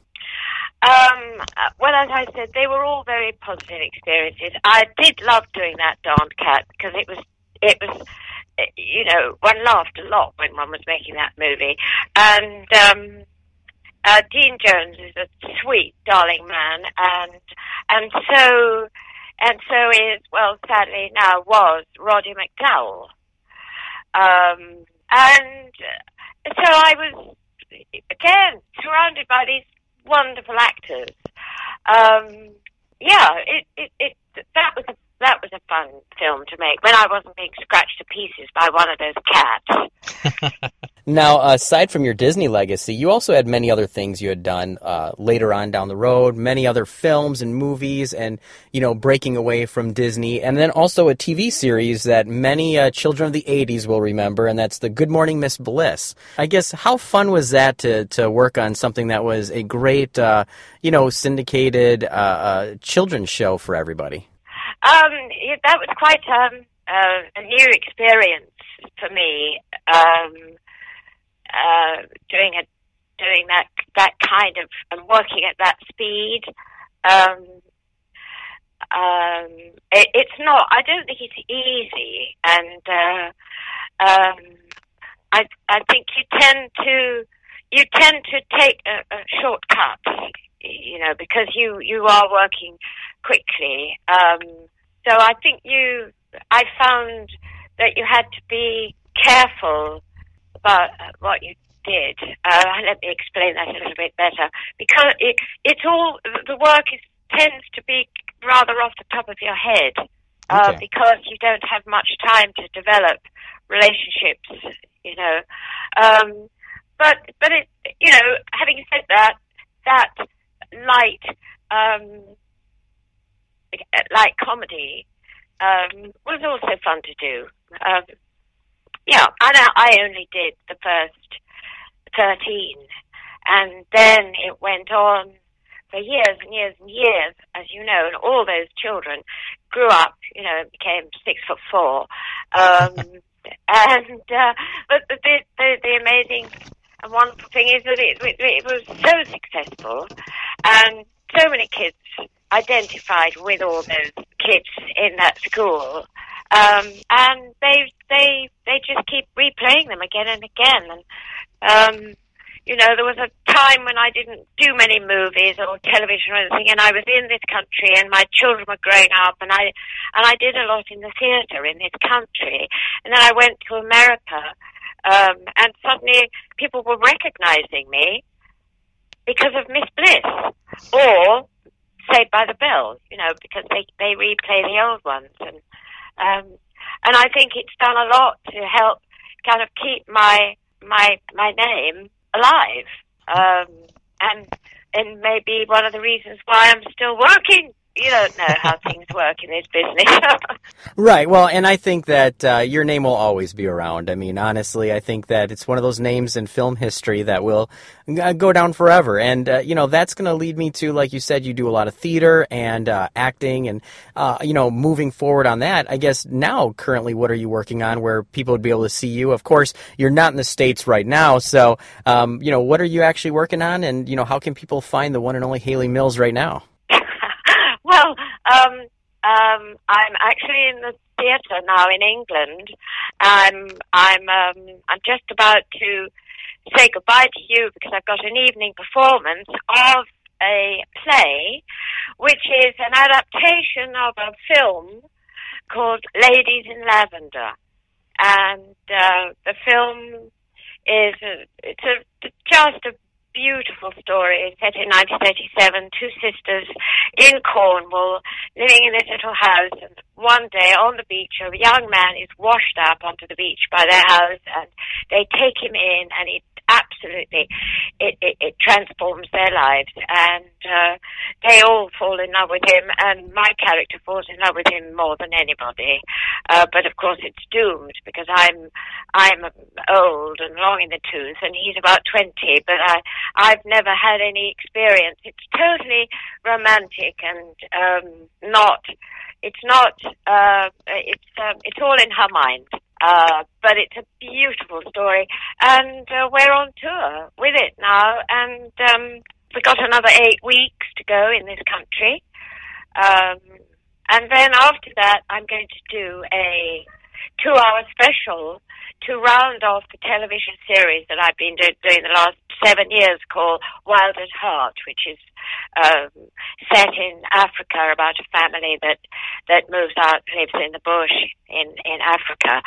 Um, well, as I said, they were all very positive experiences. I did love doing that darned cat because it was, it was, you know, one laughed a lot when one was making that movie, and um, uh, Dean Jones is a sweet, darling man, and and so and so is well, sadly now was Roddy McDowall, um, and so I was again surrounded by these wonderful actors. Um, yeah, it, it, it that was a, that was a fun film to make when I wasn't being scratched to pieces by one of those cats. <laughs> Now, aside from your Disney legacy, you also had many other things you had done uh, later on down the road, many other films and movies, and you know, breaking away from Disney, and then also a TV series that many uh, children of the '80s will remember, and that's the Good Morning Miss Bliss. I guess how fun was that to to work on something that was a great, uh, you know, syndicated uh, uh, children's show for everybody. Um, that was quite um, uh, a new experience for me. Um, uh, doing a doing that that kind of and working at that speed. Um, um, it, it's not. I don't think it's easy, and uh, um, I I think you tend to you tend to take a, a shortcut, you know, because you you are working quickly. Um, so I think you I found that you had to be careful about what you did. Uh, let me explain that a little bit better. Because it, it's all, the work is, tends to be rather off the top of your head. Uh, Okay. because you don't have much time to develop relationships, you know. Um, but, but it, you know, having said that, that light, um, light comedy, um, was also fun to do. Um, yeah, and I, I only did the first thirteen, and then it went on for years and years and years, as you know, and all those children grew up, you know, and became six foot four. Um, <laughs> and uh, but the, the the the amazing and wonderful thing is that it, it, it was so successful, and so many kids identified with all those kids in that school. Um, and they they they just keep replaying them again and again. And um, you know, there was a time when I didn't do many movies or television or anything, and I was in this country, and my children were growing up, and I and I did a lot in the theatre in this country, and then I went to America, um, and suddenly people were recognizing me because of Miss Bliss or Saved by the Bell, you know, because they they replay the old ones, and um, and I think it's done a lot to help kind of keep my my my name alive, um, and and maybe one of the reasons why I'm still working. You don't know how things work in this business. <laughs> Right. Well, and I think that uh, your name will always be around. I mean, honestly, I think that it's one of those names in film history that will uh, go down forever. And, uh, you know, that's going to lead me to, like you said, you do a lot of theater and uh, acting and, uh, you know, moving forward on that. I guess now, currently, what are you working on where people would be able to see you? Of course, you're not in the States right now. So, um, you know, what are you actually working on? And, you know, how can people find the one and only Hayley Mills right now? Well, um, um, I'm actually in the theatre now in England. I'm I'm um, I'm just about to say goodbye to you because I've got an evening performance of a play, which is an adaptation of a film called Ladies in Lavender, and uh, the film is a, it's a just a beautiful story set in 1937. Two sisters in Cornwall living in this little house, and one day on the beach, a young man is washed up onto the beach by their house, and they take him in, and he absolutely it, it, it transforms their lives and uh, they all fall in love with him and my character falls in love with him more than anybody uh, but of course it's doomed because I'm I'm old and long in the tooth and he's about 20 but I I've never had any experience. It's totally romantic and um, not it's not uh, it's um, it's all in her mind. Uh, but it's a beautiful story, and uh, we're on tour with it now, and um, we've got another eight weeks to go in this country. Um, and then after that, I'm going to do a two-hour special to round off the television series that I've been do- doing the last seven years called Wild at Heart, which is um, set in Africa about a family that that moves out, lives in the bush in in Africa.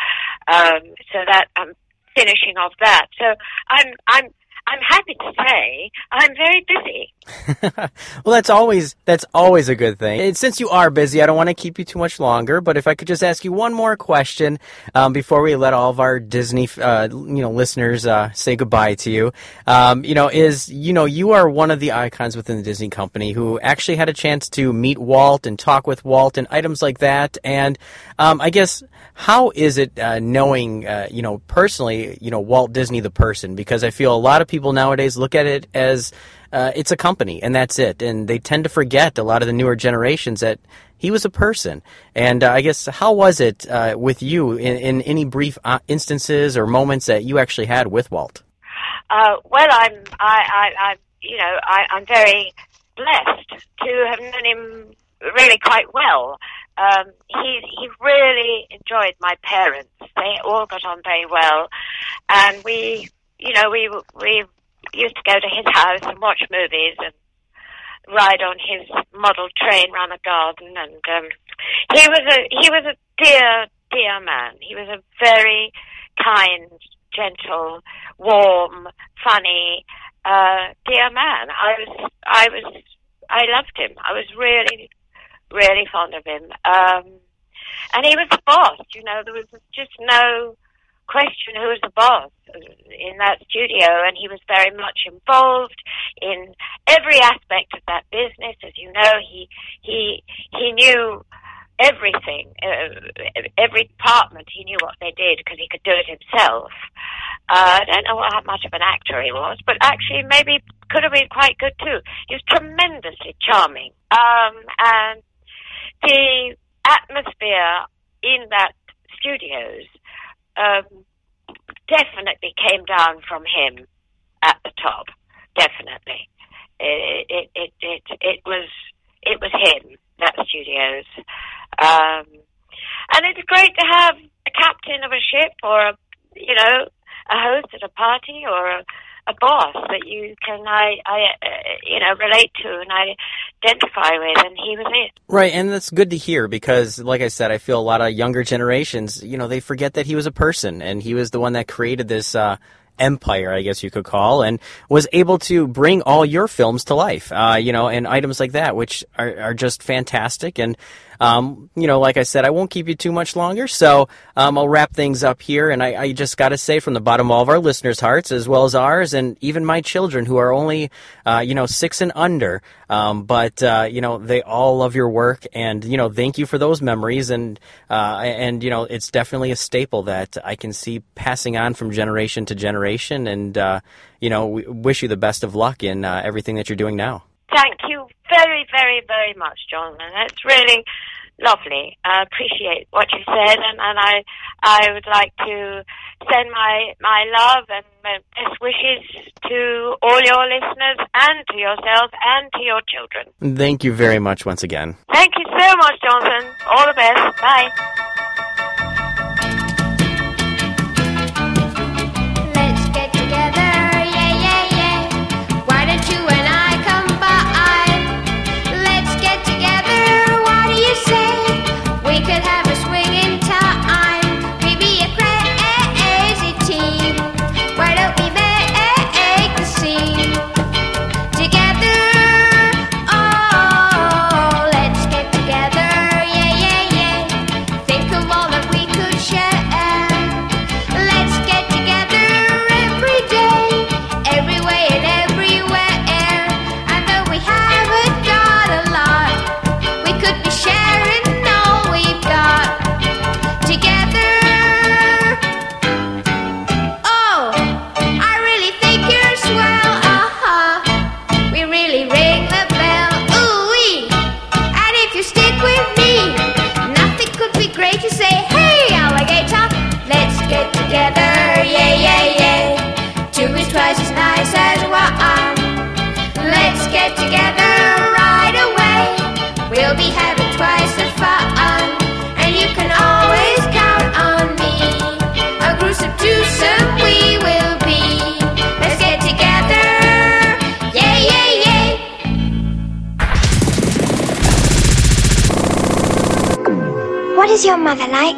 Um, so that I'm finishing off that. So I'm I'm I'm happy to say I'm very busy. <laughs> well, that's always that's always a good thing. And since you are busy, I don't want to keep you too much longer. But if I could just ask you one more question um, before we let all of our Disney, uh, you know, listeners uh, say goodbye to you, um, you know, is you know you are one of the icons within the Disney company who actually had a chance to meet Walt and talk with Walt and items like that. And um, I guess how is it uh, knowing, uh, you know, personally, you know, Walt Disney the person? Because I feel a lot of people people nowadays look at it as uh, it's a company and that's it, and they tend to forget a lot of the newer generations that he was a person. And uh, I guess how was it uh, with you in, in any brief uh, instances or moments that you actually had with Walt? Uh, well, I'm I, I, I you know I, I'm very blessed to have known him really quite well. Um, he he really enjoyed my parents. They all got on very well, and we you know, we we used to go to his house and watch movies and ride on his model train around the garden. And um, he was a he was a dear dear man. He was a very kind, gentle, warm, funny, uh, dear man. I was I was I loved him. I was really really fond of him. Um, and he was the boss. You know, there was just no question who was the boss in that studio, and he was very much involved in every aspect of that business. As you know, he he he knew everything, uh, every department. He knew what they did because he could do it himself. Uh, I don't know how much of an actor he was, but actually maybe could have been quite good too. He was tremendously charming. Um, and the atmosphere in that studios um, definitely came down from him at the top. Definitely, it it it it, it was it was him that studios, um, and it's great to have a captain of a ship or a you know a host at a party or a a boss that you can I I uh, you know relate to and identify with, and he was it. Right, and that's good to hear because, like I said, I feel a lot of younger generations, you know, they forget that he was a person and he was the one that created this. Uh, empire, I guess you could call, and was able to bring all your films to life, uh, you know, and items like that, which are, are just fantastic. And um, you know, like I said, I won't keep you too much longer, so um, I'll wrap things up here. And I, I just got to say, from the bottom of all of our listeners' hearts, as well as ours, and even my children who are only, uh, you know, six and under, um, but uh, you know, they all love your work, and you know, thank you for those memories. And uh, and you know, it's definitely a staple that I can see passing on from generation to generation. And uh, you know, we wish you the best of luck in uh, everything that you're doing now. Thank you very, very, very much, John. And that's really lovely. I appreciate what you said, and, and I I would like to send my my love and my best wishes to all your listeners and to yourself and to your children. Thank you very much once again. Thank you so much, Johnson. All the best. Bye. What is your mother like?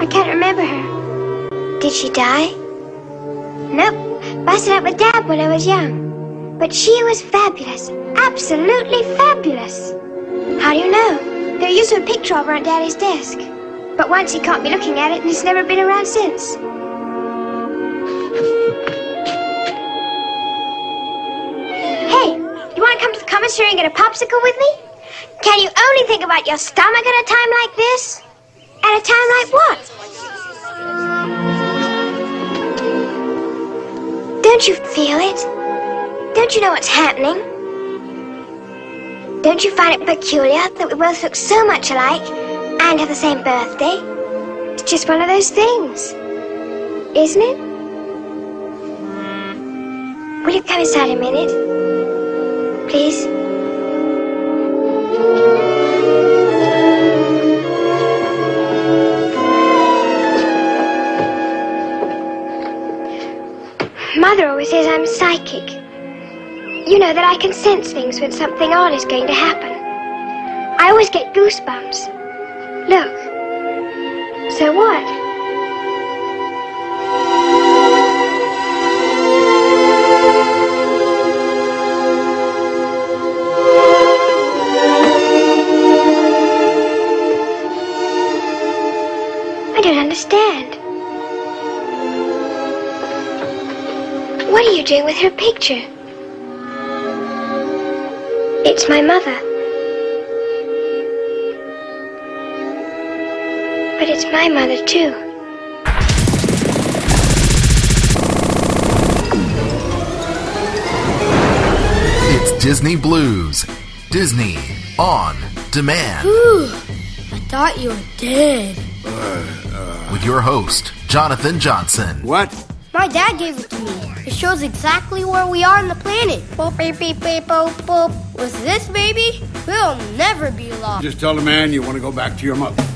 I can't remember her. Did she die? Nope. Busted up with Dad when I was young. But she was fabulous. Absolutely fabulous. How do you know? There used to be a picture of her on Daddy's desk. But once he caught me looking at it and it's never been around since. Hey, you want to come to the commissary and get a popsicle with me? Can you only think about your stomach at a time like this? At a time like what? Don't you feel it? Don't you know what's happening? Don't you find it peculiar that we both look so much alike and have the same birthday? It's just one of those things, isn't it? Will you come inside a minute? Please? Says I'm psychic. You know that I can sense things when something odd is going to happen. I always get goosebumps. Look. So what? I don't understand. What are you doing with her picture? It's my mother. But it's my mother, too. It's Disney Blu's. Disney on demand. Whew, I thought you were dead. With your host, Jonathan Johnson. What? My dad gave it to me. It shows exactly where we are on the planet. Boop, beep, beep, beep, boop, boop. With this baby, we'll never be lost. Just tell the man you want to go back to your mother.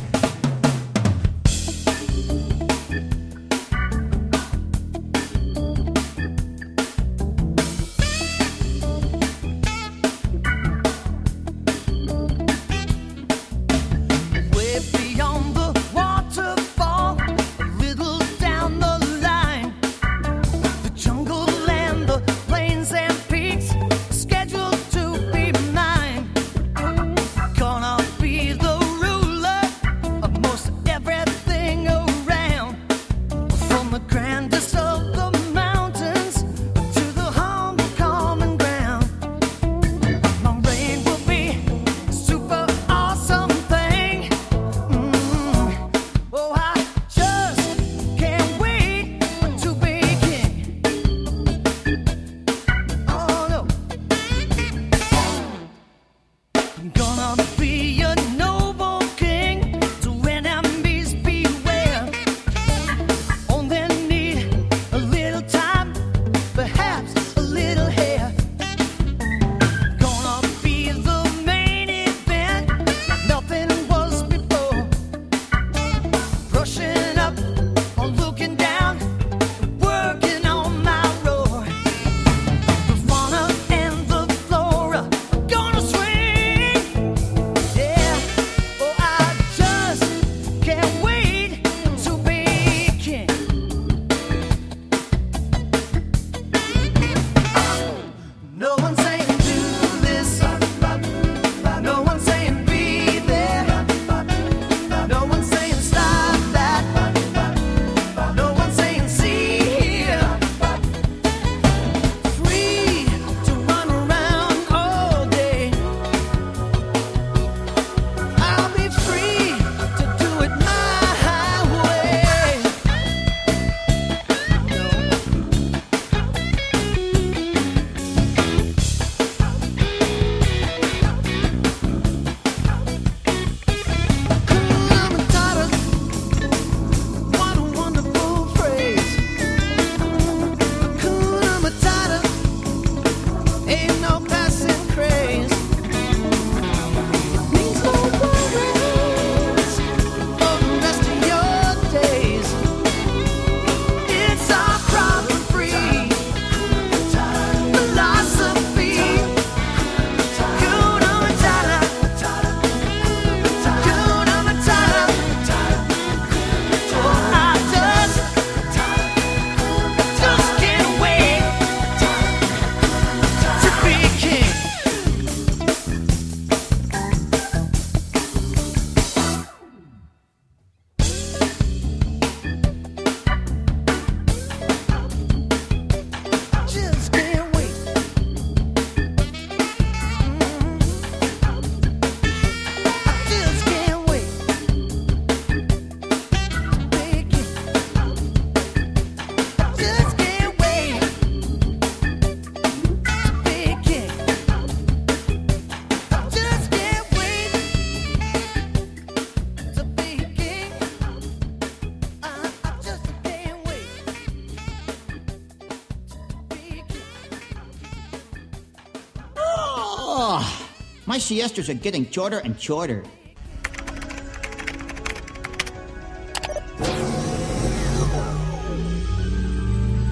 My siestas are getting shorter and shorter.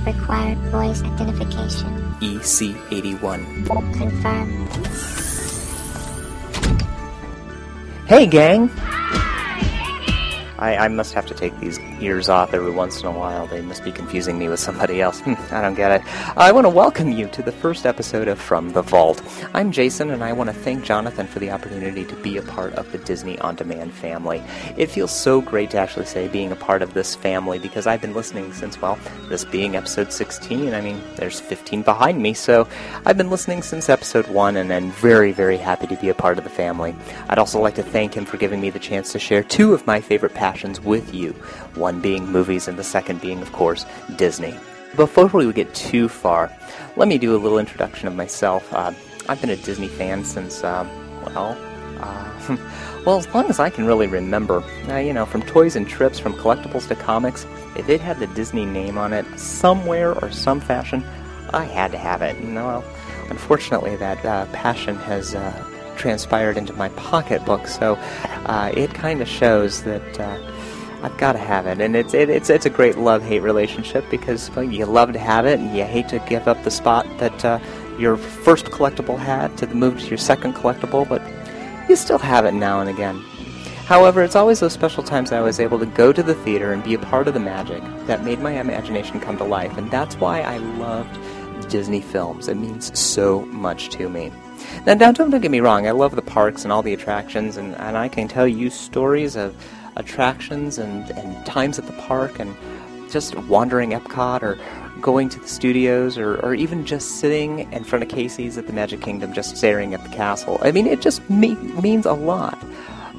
Required voice identification. E EC81. Confirm. Hey, gang! I, I must have to take these ears off every once in a while. They must be confusing me with somebody else. <laughs> I don't get it. I want to welcome you to the first episode of From the Vault. I'm Jason, and I want to thank Jonathan for the opportunity to be a part of the Disney On Demand family. It feels so great to actually say being a part of this family because I've been listening since, well, this being episode 16. I mean, there's 15 behind me, so I've been listening since episode 1 and I'm very, very happy to be a part of the family. I'd also like to thank him for giving me the chance to share two of my favorite passions with you. One being movies, and the second being, of course, Disney. Before we get too far, let me do a little introduction of myself. Uh, I've been a Disney fan since, uh, well, uh, <laughs> well, as long as I can really remember. Uh, you know, from toys and trips, from collectibles to comics, if it had the Disney name on it somewhere or some fashion, I had to have it. And, well, unfortunately, that uh, passion has uh, transpired into my pocketbook, so uh, it kind of shows that. Uh, I've got to have it, and it's it, it's it's a great love-hate relationship because well, you love to have it, and you hate to give up the spot that your first collectible hat to the move to your second collectible, but you still have it now and again. However, it's always those special times I was able to go to the theater and be a part of the magic that made my imagination come to life, and that's why I loved Disney films. It means so much to me. Now, don't, don't get me wrong, I love the parks and all the attractions, and, and I can tell you stories of attractions and, and times at the park and just wandering Epcot or going to the studios or, or even just sitting in front of Casey's at the Magic Kingdom just staring at the castle. I mean, it just me- means a lot.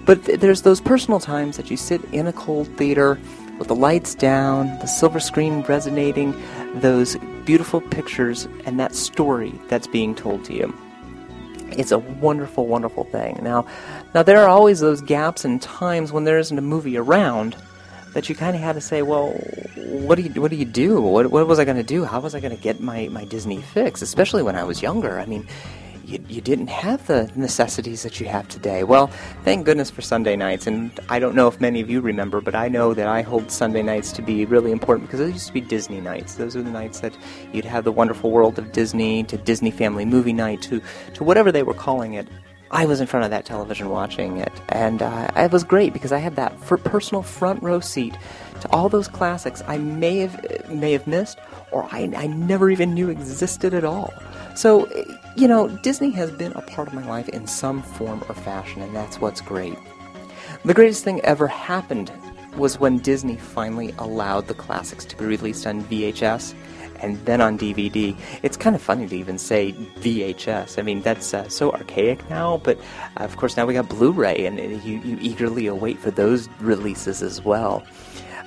But th- there's those personal times that you sit in a cold theater with the lights down, the silver screen resonating, those beautiful pictures, and that story that's being told to you. It's a wonderful, wonderful thing. Now, now there are always those gaps and times when there isn't a movie around that you kind of had to say, well, what do you what do you do? What, what was I going to do? How was I going to get my, my Disney fix? Especially when I was younger. I mean, you, you didn't have the necessities that you have today. Well, thank goodness for Sunday nights. And I don't know if many of you remember, but I know that I hold Sunday nights to be really important because those used to be Disney nights. Those are the nights that you'd have the wonderful world of Disney to Disney Family Movie Night to, to whatever they were calling it. I was in front of that television watching it, and uh, it was great because I had that personal front row seat to all those classics I may have may have missed, or I, I never even knew existed at all. So, you know, Disney has been a part of my life in some form or fashion, and that's what's great. The greatest thing ever happened was when Disney finally allowed the classics to be released on VHS and then on DVD. It's kind of funny to even say VHS. I mean, that's uh, so archaic now, but uh, of course now we got Blu-ray, and you, you eagerly await for those releases as well.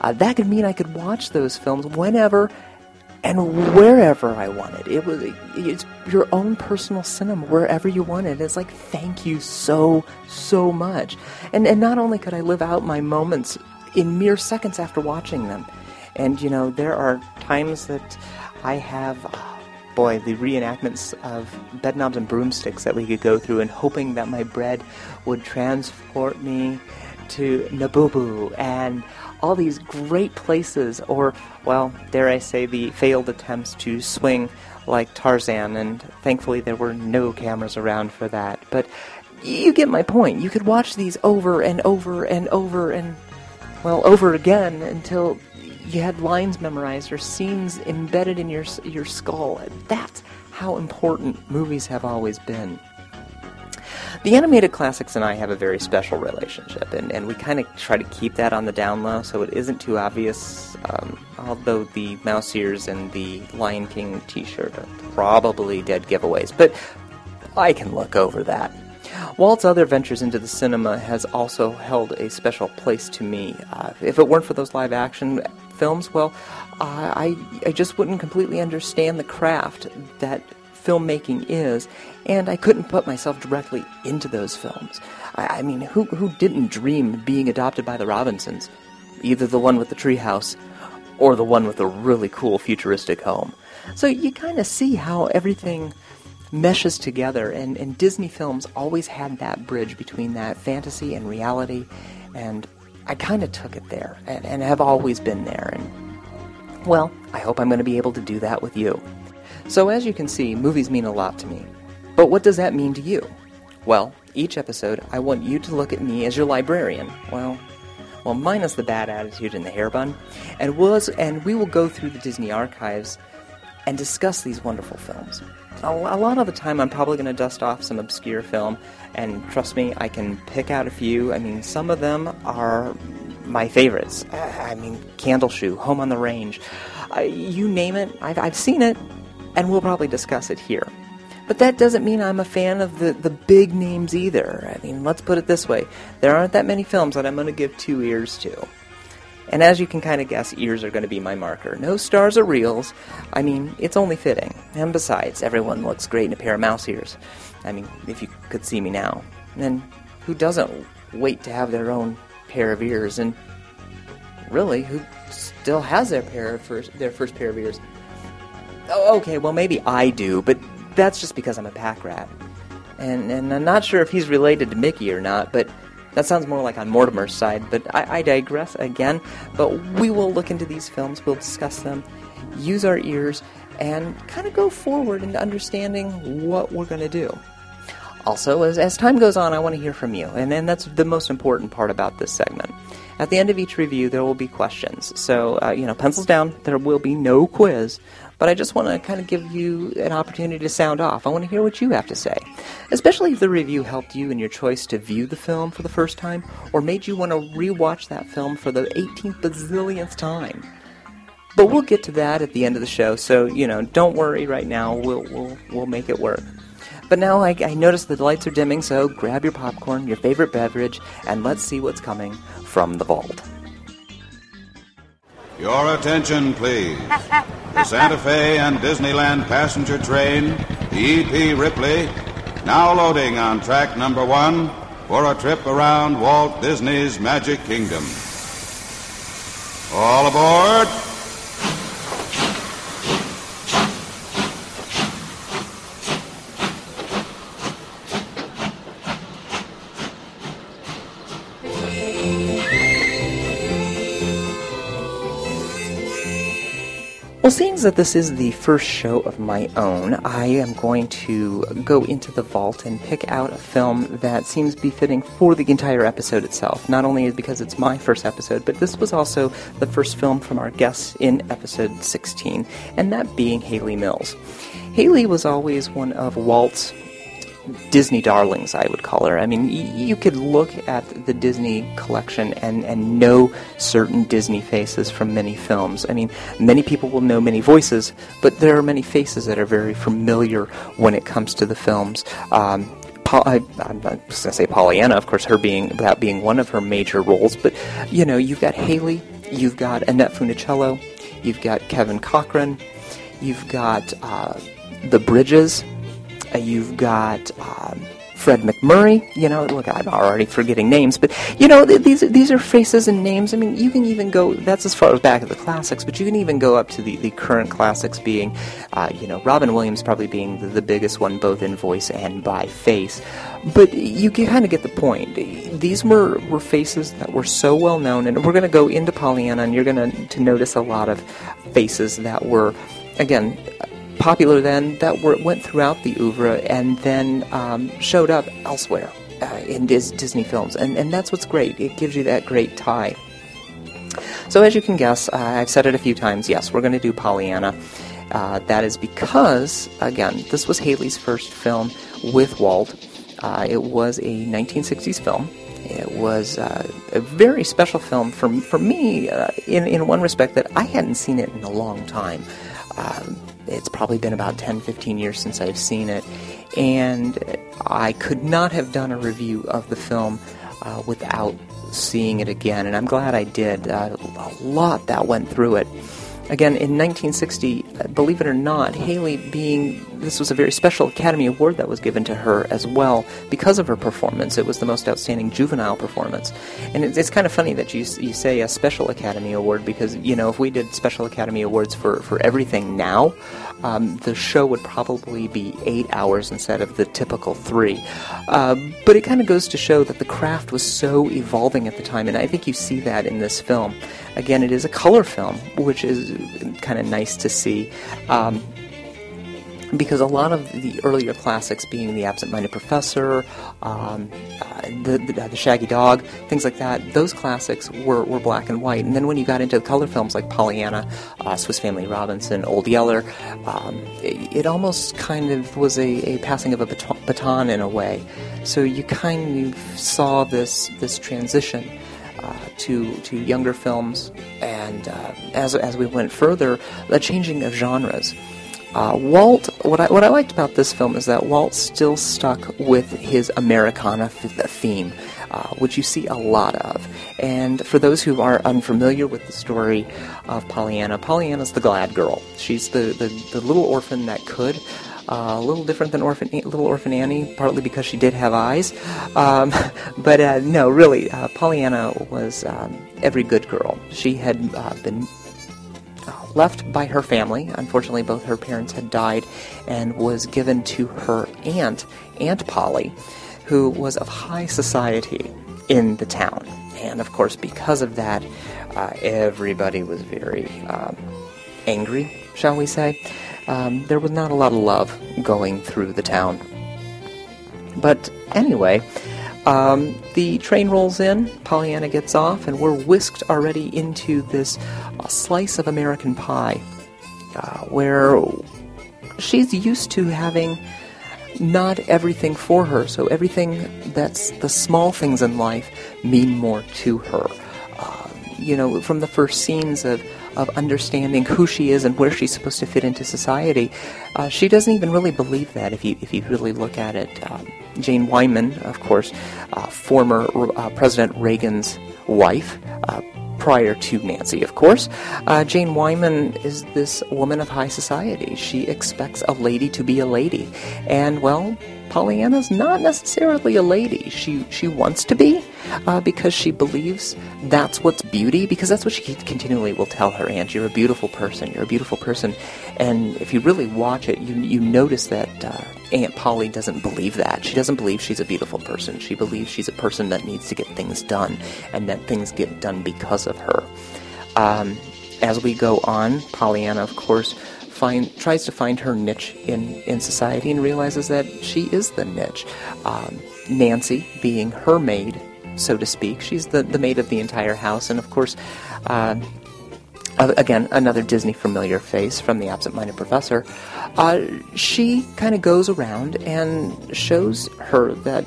Uh, that could mean I could watch those films whenever and wherever I wanted. It was it's your own personal cinema wherever you wanted. It's like thank you so so much. And and not only could I live out my moments in mere seconds after watching them. And you know, there are times that I have oh, boy, the reenactments of bedknobs and broomsticks that we could go through and hoping that my bread would transport me to Naboo and all these great places, or, well, dare I say, the failed attempts to swing like Tarzan, and thankfully there were no cameras around for that. But you get my point. You could watch these over and over and over and, well, over again until you had lines memorized or scenes embedded in your your skull. That's how important movies have always been. The animated classics and I have a very special relationship, and, and we kind of try to keep that on the down low so it isn't too obvious. Um, although the mouse ears and the Lion King t shirt are probably dead giveaways, but I can look over that. Walt's other ventures into the cinema has also held a special place to me. Uh, if it weren't for those live action films, well, uh, I, I just wouldn't completely understand the craft that filmmaking is, and I couldn't put myself directly into those films. I, I mean, who, who didn't dream of being adopted by the Robinsons? Either the one with the treehouse or the one with a really cool futuristic home. So you kind of see how everything meshes together, and, and Disney films always had that bridge between that fantasy and reality, and I kind of took it there, and, and have always been there, and well, I hope I'm going to be able to do that with you. So, as you can see, movies mean a lot to me. But what does that mean to you? Well, each episode, I want you to look at me as your librarian. Well, well, minus the bad attitude and the hair bun, and was and we will go through the Disney archives and discuss these wonderful films. A, lot of the time, I'm probably going to dust off some obscure film, and trust me, I can pick out a few. I mean, some of them are my favorites. I mean, Candle Shoe, Home on the Range, uh, you name it, I've, I've seen it, and we'll probably discuss it here. But that doesn't mean I'm a fan of the, the big names either. I mean, let's put it this way there aren't that many films that I'm going to give two ears to. And as you can kind of guess, ears are going to be my marker. No stars or reels. I mean, it's only fitting. And besides, everyone looks great in a pair of mouse ears. I mean, if you could see me now. And who doesn't wait to have their own pair of ears? And really, who still has their pair of first, their first pair of ears? Oh, okay, well maybe I do, but that's just because I'm a pack rat. And and I'm not sure if he's related to Mickey or not, but that sounds more like on Mortimer's side. But I, I digress again. But we will look into these films. We'll discuss them, use our ears, and kind of go forward into understanding what we're going to do. Also, as, as time goes on, I want to hear from you, and, and that's the most important part about this segment. At the end of each review, there will be questions. So, uh, you know, pencils down, there will be no quiz, but I just want to kind of give you an opportunity to sound off. I want to hear what you have to say, especially if the review helped you in your choice to view the film for the first time or made you want to rewatch that film for the 18th bazillionth time. But we'll get to that at the end of the show, so, you know, don't worry right now. We'll, we'll, we'll make it work. But now I, I notice the lights are dimming, so grab your popcorn, your favorite beverage, and let's see what's coming from the vault. Your attention, please. The Santa Fe and Disneyland passenger train, the E.P. Ripley, now loading on track number one for a trip around Walt Disney's Magic Kingdom. All aboard! Well, seeing that this is the first show of my own, I am going to go into the vault and pick out a film that seems befitting for the entire episode itself. Not only is because it's my first episode, but this was also the first film from our guests in episode 16, and that being Hayley Mills. Hayley was always one of Walt's Disney darlings, I would call her. I mean, y- you could look at the Disney collection and, and know certain Disney faces from many films. I mean, many people will know many voices, but there are many faces that are very familiar when it comes to the films. Um, I, I'm not going to say Pollyanna, of course, her being that being one of her major roles, but you know, you've got Hayley, you've got Annette Funicello, you've got Kevin Corcoran, you've got uh, the Bridges, uh, you've got um, Fred MacMurray. You know, look, I'm already forgetting names, but you know, th- these these are faces and names. I mean, you can even go. That's as far as back as the classics, but you can even go up to the, the current classics, being, uh, you know, Robin Williams probably being the, the biggest one, both in voice and by face. But you kind of get the point. These were were faces that were so well known, and we're going to go into Pollyanna, and you're going to notice a lot of faces that were, again popular then that were, went throughout the oeuvre and then um, showed up elsewhere uh, in Dis- Disney films. And, and that's what's great. It gives you that great tie. So, as you can guess, uh, I've said it a few times yes, we're going to do Pollyanna. Uh, that is because, again, this was Hayley's first film with Walt. Uh, it was a 1960s film. It was uh, a very special film for, for me uh, in, in one respect that I hadn't seen it in a long time. Um, it's probably been about 10, 15 years since I've seen it, and I could not have done a review of the film uh, without seeing it again, and I'm glad I did. Uh, a lot that went through it. Again, in 1960, believe it or not, Hayley being this was a very special Academy Award that was given to her as well because of her performance. It was the most outstanding juvenile performance, and it's, it's kind of funny that you you say a special Academy Award because you know if we did special Academy Awards for for everything now, um, the show would probably be eight hours instead of the typical three. Uh, but it kind of goes to show that the craft was so evolving at the time, and I think you see that in this film. Again, it is a color film, which is kind of nice to see. Um, because a lot of the earlier classics, being The Absent Minded Professor, um, uh, the, the, the, Shaggy Dog, things like that, those classics were, were black and white. And then when you got into the color films like Pollyanna, uh, Swiss Family Robinson, Old Yeller, um, it, it, almost kind of was a, a passing of a baton, baton in a way. So you kind of saw this, this transition. Uh, to to younger films, and uh, as as we went further, the changing of genres. Uh, Walt, what I, what I liked about this film is that Walt still stuck with his Americana theme, uh, which you see a lot of. And for those who are unfamiliar with the story of Pollyanna, Pollyanna's the glad girl. She's the, the, the little orphan that could. Uh, a little different than orphan, Little Orphan Annie, partly because she did have eyes. Um, <laughs> but uh, no, really, uh, Pollyanna was um, every good girl. She had uh, been left by her family. Unfortunately, both her parents had died and was given to her aunt, Aunt Polly, who was of high society in the town. And of course, because of that, uh, everybody was very um, angry, shall we say. Um, there was not a lot of love going through the town. But anyway, um, the train rolls in, Pollyanna gets off, and we're whisked already into this uh, slice of American pie uh, where she's used to having not everything for her, so everything that's the small things in life mean more to her. Uh, you know, from the first scenes of of understanding who she is and where she's supposed to fit into society. Uh, she doesn't even really believe that if you if you really look at it. Um, Jane Wyman, of course, uh, former uh, President Reagan's wife. Uh, prior to Nancy, of course. Uh, Jane Wyman is this woman of high society. She expects a lady to be a lady. And, well, Pollyanna's not necessarily a lady. She she wants to be uh, because she believes that's what's beauty. Because that's what she continually will tell her aunt. You're a beautiful person. You're a beautiful person. And if you really watch it, you you notice that uh, Aunt Polly doesn't believe that. She doesn't believe she's a beautiful person. She believes she's a person that needs to get things done, and that things get done because of her. Um, as we go on, Pollyanna, of course find tries to find her niche in, in society and realizes that she is the niche. Um, Nancy being her maid, so to speak, she's the, the maid of the entire house, and of course, uh, again, another Disney familiar face from the absent-minded professor. Uh, she kind of goes around and shows her that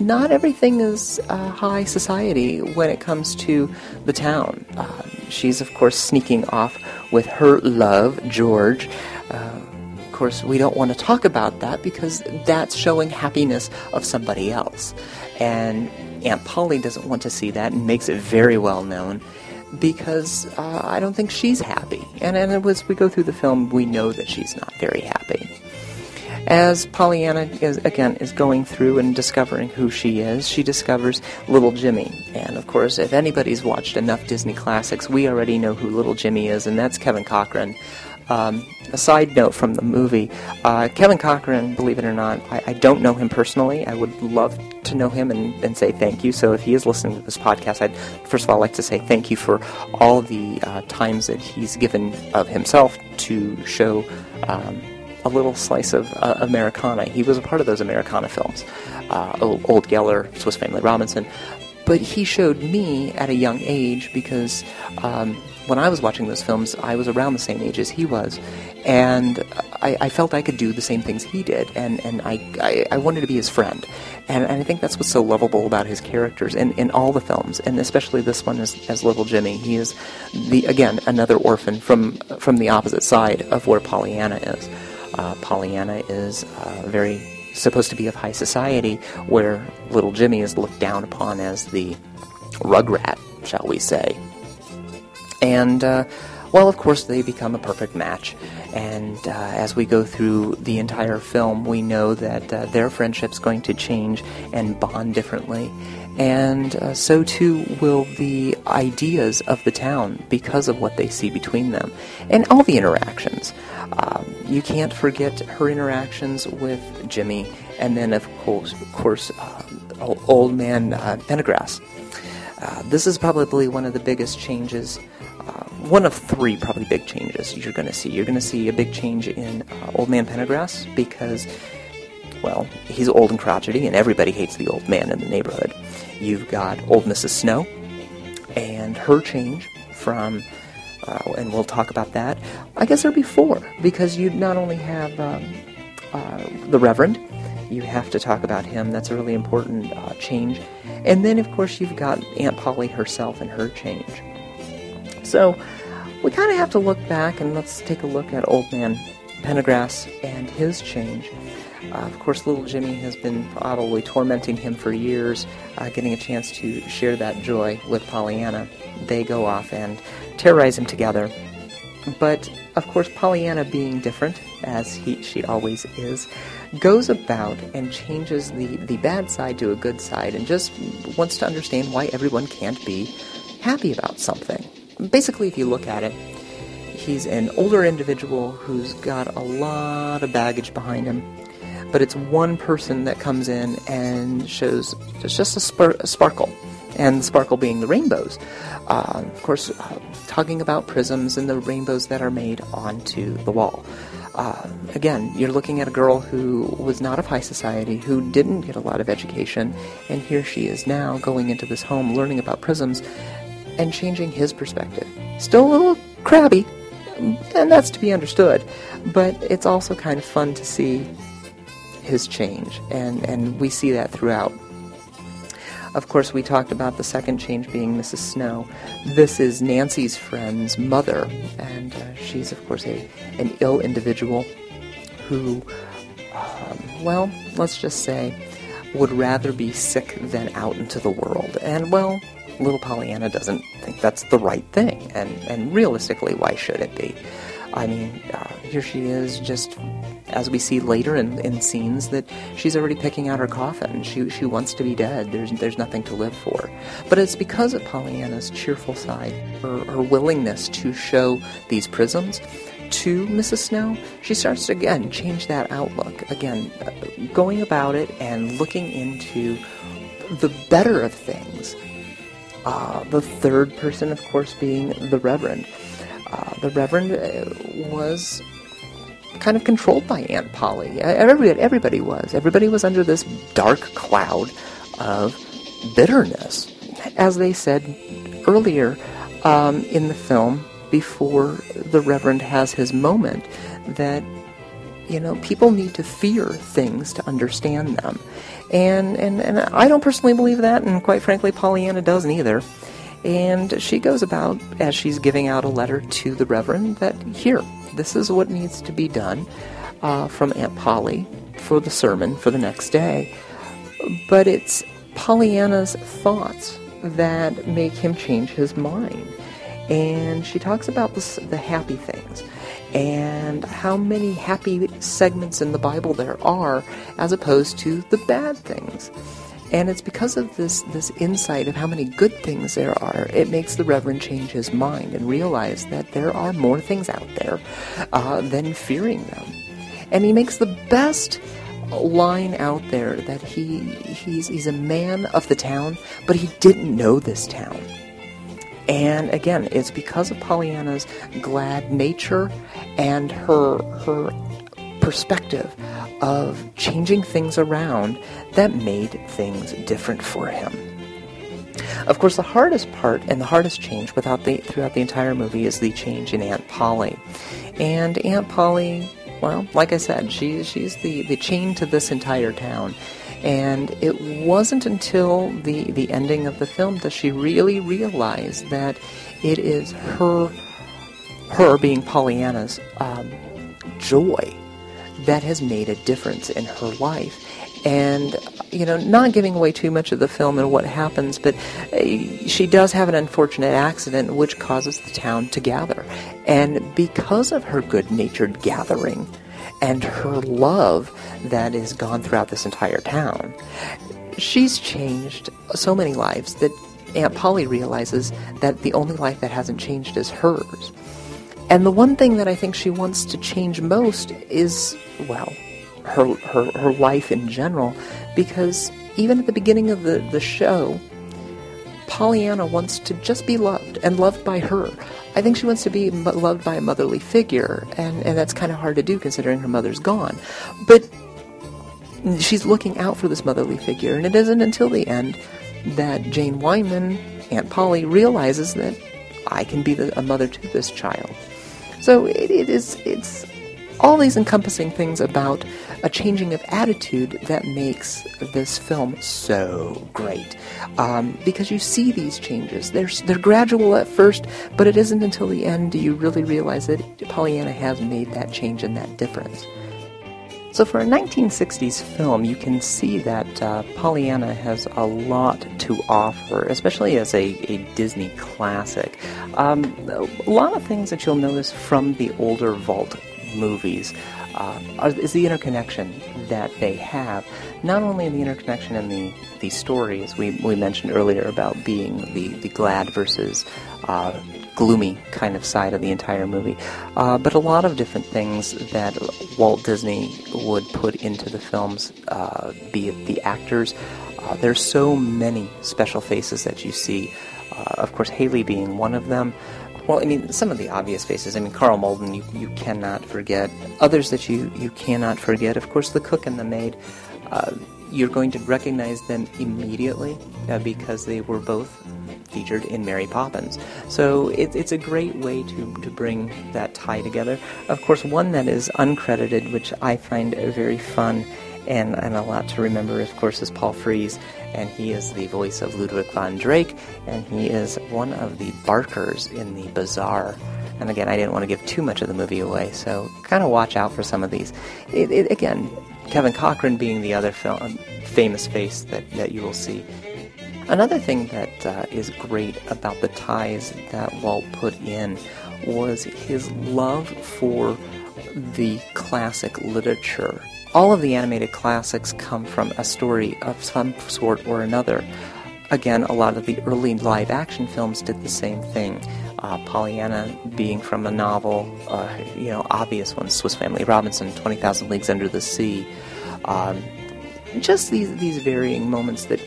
not everything is uh, high society when it comes to the town. Uh, she's, of course, sneaking off with her love, George. Uh, of course, we don't want to talk about that because that's showing happiness of somebody else. And Aunt Polly doesn't want to see that and makes it very well known because uh, I don't think she's happy. And, and as we go through the film, we know that she's not very happy. As Pollyanna is again is going through and discovering who she is, she discovers Little Jimmy. And of course, if anybody's watched enough Disney classics, we already know who Little Jimmy is, and that's Kevin Corcoran. Um, a side note from the movie uh, Kevin Corcoran, believe it or not, I, I, don't know him personally. I would love to know him and, and, say thank you. So if he is listening to this podcast, I'd first of all like to say thank you for all the uh, times that he's given of himself to show. Um, a little slice of uh, Americana. He was a part of those Americana films, uh, Old, Old Yeller, Swiss Family Robinson. But he showed me at a young age because um, when I was watching those films, I was around the same age as he was, and I, I felt I could do the same things he did, and, and I, I, I wanted to be his friend. And, and, I think that's what's so lovable about his characters in, in all the films, and especially this one as, as Little Jimmy. He is the again another orphan from from the opposite side of where Pollyanna is. Uh, Pollyanna is uh, very supposed to be of high society, where little Jimmy is looked down upon as the rugrat, shall we say. And, uh, well, of course, they become a perfect match. And uh, as we go through the entire film, we know that uh, their friendship's going to change and bond differently and uh, so too will the ideas of the town because of what they see between them and all the interactions. Um, you can't forget her interactions with Jimmy, and then of course, of course, uh, old man uh. Uh, this is probably one of the biggest changes. Uh, one of three probably big changes you're going to see. You're going to see a big change in uh, Old Man Pendergast because well, he's old and crotchety, and everybody hates the old man in the neighborhood. You've got old Mrs. Snow, and her change from, uh, and we'll talk about that. I guess there'd be four, because you not only have um, uh, the Reverend, you have to talk about him. That's a really important uh, change. And then, of course, you've got Aunt Polly herself and her change. So, we kind of have to look back and let's take a look at Old Man Pendergast and his change. Uh, of course, little Jimmy has been probably tormenting him for years, uh, getting a chance to share that joy with Pollyanna. They go off and terrorize him together. But of course, Pollyanna, being different as he she always is, goes about and changes the the bad side to a good side, and just wants to understand why everyone can't be happy about something. Basically, if you look at it, he's an older individual who's got a lot of baggage behind him. But it's one person that comes in and shows just, just a, a sparkle, and the sparkle being the rainbows. Uh, of course, uh, talking about prisms and the rainbows that are made onto the wall. Uh, again, you're looking at a girl who was not of high society, who didn't get a lot of education, and here she is now going into this home, learning about prisms, and changing his perspective. Still a little crabby, and that's to be understood, but it's also kind of fun to see his change, and, and we see that throughout. Of course, we talked about the second change being Mrs. Snow. This is Nancy's friend's mother, and uh, she's, of course, a, an ill individual who, um, well, let's just say, would rather be sick than out into the world. And, well, little Pollyanna doesn't think that's the right thing, and, and realistically, why should it be? I mean, uh, here she is, just as we see later in, in scenes, that she's already picking out her coffin. She, she wants to be dead. There's, there's nothing to live for. But it's because of Pollyanna's cheerful side, her, her willingness to show these prisms to Mrs. Snow, she starts to again change that outlook. Again, going about it and looking into the better of things. Uh, the third person, of course, being the Reverend. Uh, the Reverend uh, was kind of controlled by Aunt Polly. Everybody, everybody was. Everybody was under this dark cloud of bitterness. As they said earlier um, in the film, before the Reverend has his moment, that you know people need to fear things to understand them, and and and I don't personally believe that, and quite frankly, Pollyanna doesn't either. And she goes about as she's giving out a letter to the Reverend that here, this is what needs to be done uh, from Aunt Polly for the sermon for the next day. But it's Pollyanna's thoughts that make him change his mind. And she talks about the, the happy things and how many happy segments in the Bible there are as opposed to the bad things. And it's because of this, this insight of how many good things there are, it makes the Reverend change his mind and realize that there are more things out there uh, than fearing them. And he makes the best line out there that he he's he's a man of the town, but he didn't know this town. And again, it's because of Pollyanna's glad nature and her her perspective of changing things around that made things different for him. Of course, the hardest part and the hardest change the, throughout the entire movie is the change in Aunt Polly. And Aunt Polly, well, like I said, she, she's the, the chain to this entire town. And it wasn't until the, the ending of the film that she really realized that it is her, her being Pollyanna's um, joy that has made a difference in her life. And, you know, not giving away too much of the film and what happens, but uh, she does have an unfortunate accident which causes the town to gather. And because of her good natured gathering and her love that is gone throughout this entire town, she's changed so many lives that Aunt Polly realizes that the only life that hasn't changed is hers. And the one thing that I think she wants to change most is, well, her, her, her life in general, because even at the beginning of the, the show, Pollyanna wants to just be loved and loved by her. I think she wants to be loved by a motherly figure, and, and that's kind of hard to do considering her mother's gone. But she's looking out for this motherly figure, and it isn't until the end that Jane Wyman, Aunt Polly, realizes that I can be the, a mother to this child. So it, it is it's all these encompassing things about a changing of attitude that makes this film so great. Um, because you see these changes. They're, they're gradual at first, but it isn't until the end do you really realize that Pollyanna has made that change and that difference. So, for a 1960s film, you can see that uh, Pollyanna has a lot to offer, especially as a, a Disney classic. Um, a lot of things that you'll notice from the older Vault movies uh, is the interconnection that they have. Not only the interconnection in the, the stories we, we mentioned earlier about being the, the glad versus uh, gloomy kind of side of the entire movie, uh, but a lot of different things that Walt Disney would put into the films, uh, be it the actors. Uh, there's so many special faces that you see. Uh, of course, Hayley being one of them. Well, I mean, some of the obvious faces. I mean, Karl Malden, you, you cannot forget. Others that you, you cannot forget. Of course, the cook and the maid. Uh, you're going to recognize them immediately uh, because they were both featured in Mary Poppins. So it, it's a great way to, to bring that tie together. Of course, one that is uncredited, which I find very fun and, and a lot to remember, of course, is Paul Frees, and he is the voice of Ludwig von Drake, and he is one of the barkers in the Bazaar. And again, I didn't want to give too much of the movie away, so kind of watch out for some of these. It, it, again, Kevin Corcoran being the other film, famous face that, that you will see. Another thing that uh, is great about the ties that Walt put in was his love for the classic literature. All of the animated classics come from a story of some sort or another. Again, a lot of the early live action films did the same thing. Uh, Pollyanna being from a novel, uh, you know, obvious ones, Swiss Family Robinson, 20,000 Leagues Under the Sea. Um, just these, these varying moments that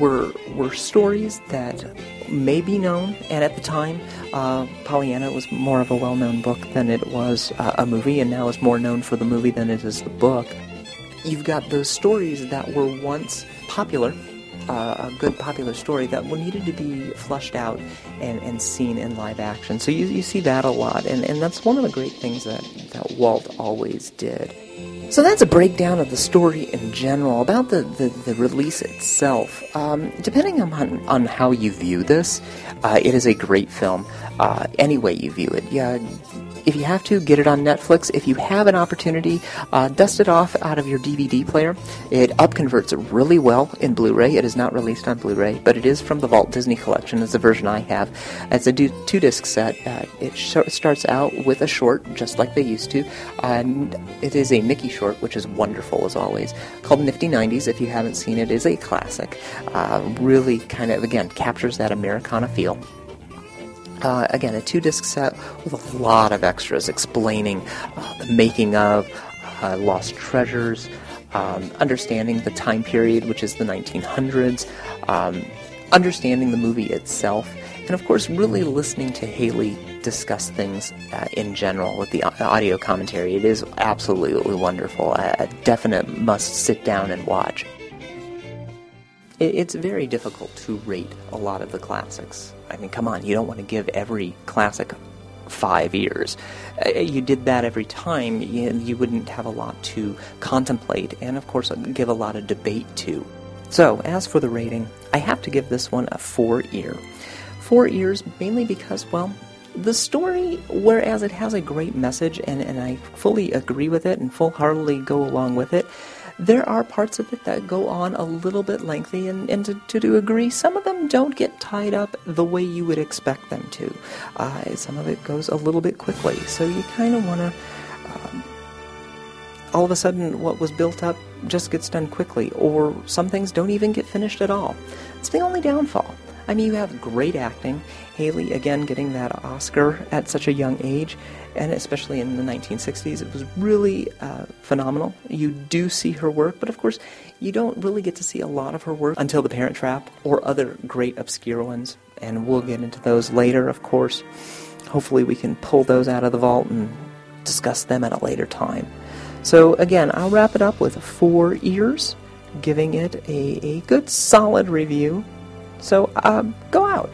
were were stories that may be known, and at the time, uh, Pollyanna was more of a well-known book than it was uh, a movie, and now is more known for the movie than it is the book. You've got those stories that were once popular, uh, a good popular story that needed to be flushed out and, and seen in live action. So you, you see that a lot, and, and that's one of the great things that, that Walt always did. So that's a breakdown of the story in general. About the, the, the release itself, um, depending on, on how you view this, uh, it is a great film. Uh, any way you view it. Yeah, if you have to, get it on Netflix. If you have an opportunity, uh, dust it off out of your DVD player. It upconverts really well in Blu-ray. It is not released on Blu-ray, but it is from the Vault Disney Collection. It's the version I have. It's a two-disc set. Uh, it sh- starts out with a short, just like they used to, and it is a Mickey short, which is wonderful as always, called Nifty 90s. If you haven't seen it, it is a classic. Uh, really kind of, again, captures that Americana feel. Uh, again, a two disc set with a lot of extras explaining uh, the making of uh, Lost Treasures, um, understanding the time period, which is the 1900s, um, understanding the movie itself, and of course, really listening to Hayley discuss things uh, in general with the audio commentary. It is absolutely wonderful. A definite must sit down and watch. It, it's very difficult to rate a lot of the classics. I mean, come on, you don't want to give every classic five years. Uh, you did that every time, you, you wouldn't have a lot to contemplate, and of course, give a lot of debate to. So, as for the rating, I have to give this one a four ear. Four ears mainly because, well, the story, whereas it has a great message, and, and I fully agree with it and full heartedly go along with it, there are parts of it that go on a little bit lengthy, and, and to, to, to agree, some of them don't get tied up the way you would expect them to. Uh, some of it goes a little bit quickly, so you kind of want to. Um, all of a sudden, what was built up just gets done quickly, or some things don't even get finished at all. It's the only downfall. I mean, you have great acting. Hayley, again, getting that Oscar at such a young age, and especially in the 1960s, it was really uh, phenomenal. You do see her work, but of course, you don't really get to see a lot of her work until The Parent Trap or other great obscure ones, and we'll get into those later, of course. Hopefully, we can pull those out of the vault and discuss them at a later time. So, again, I'll wrap it up with four ears, giving it a, a good solid review so um, go out,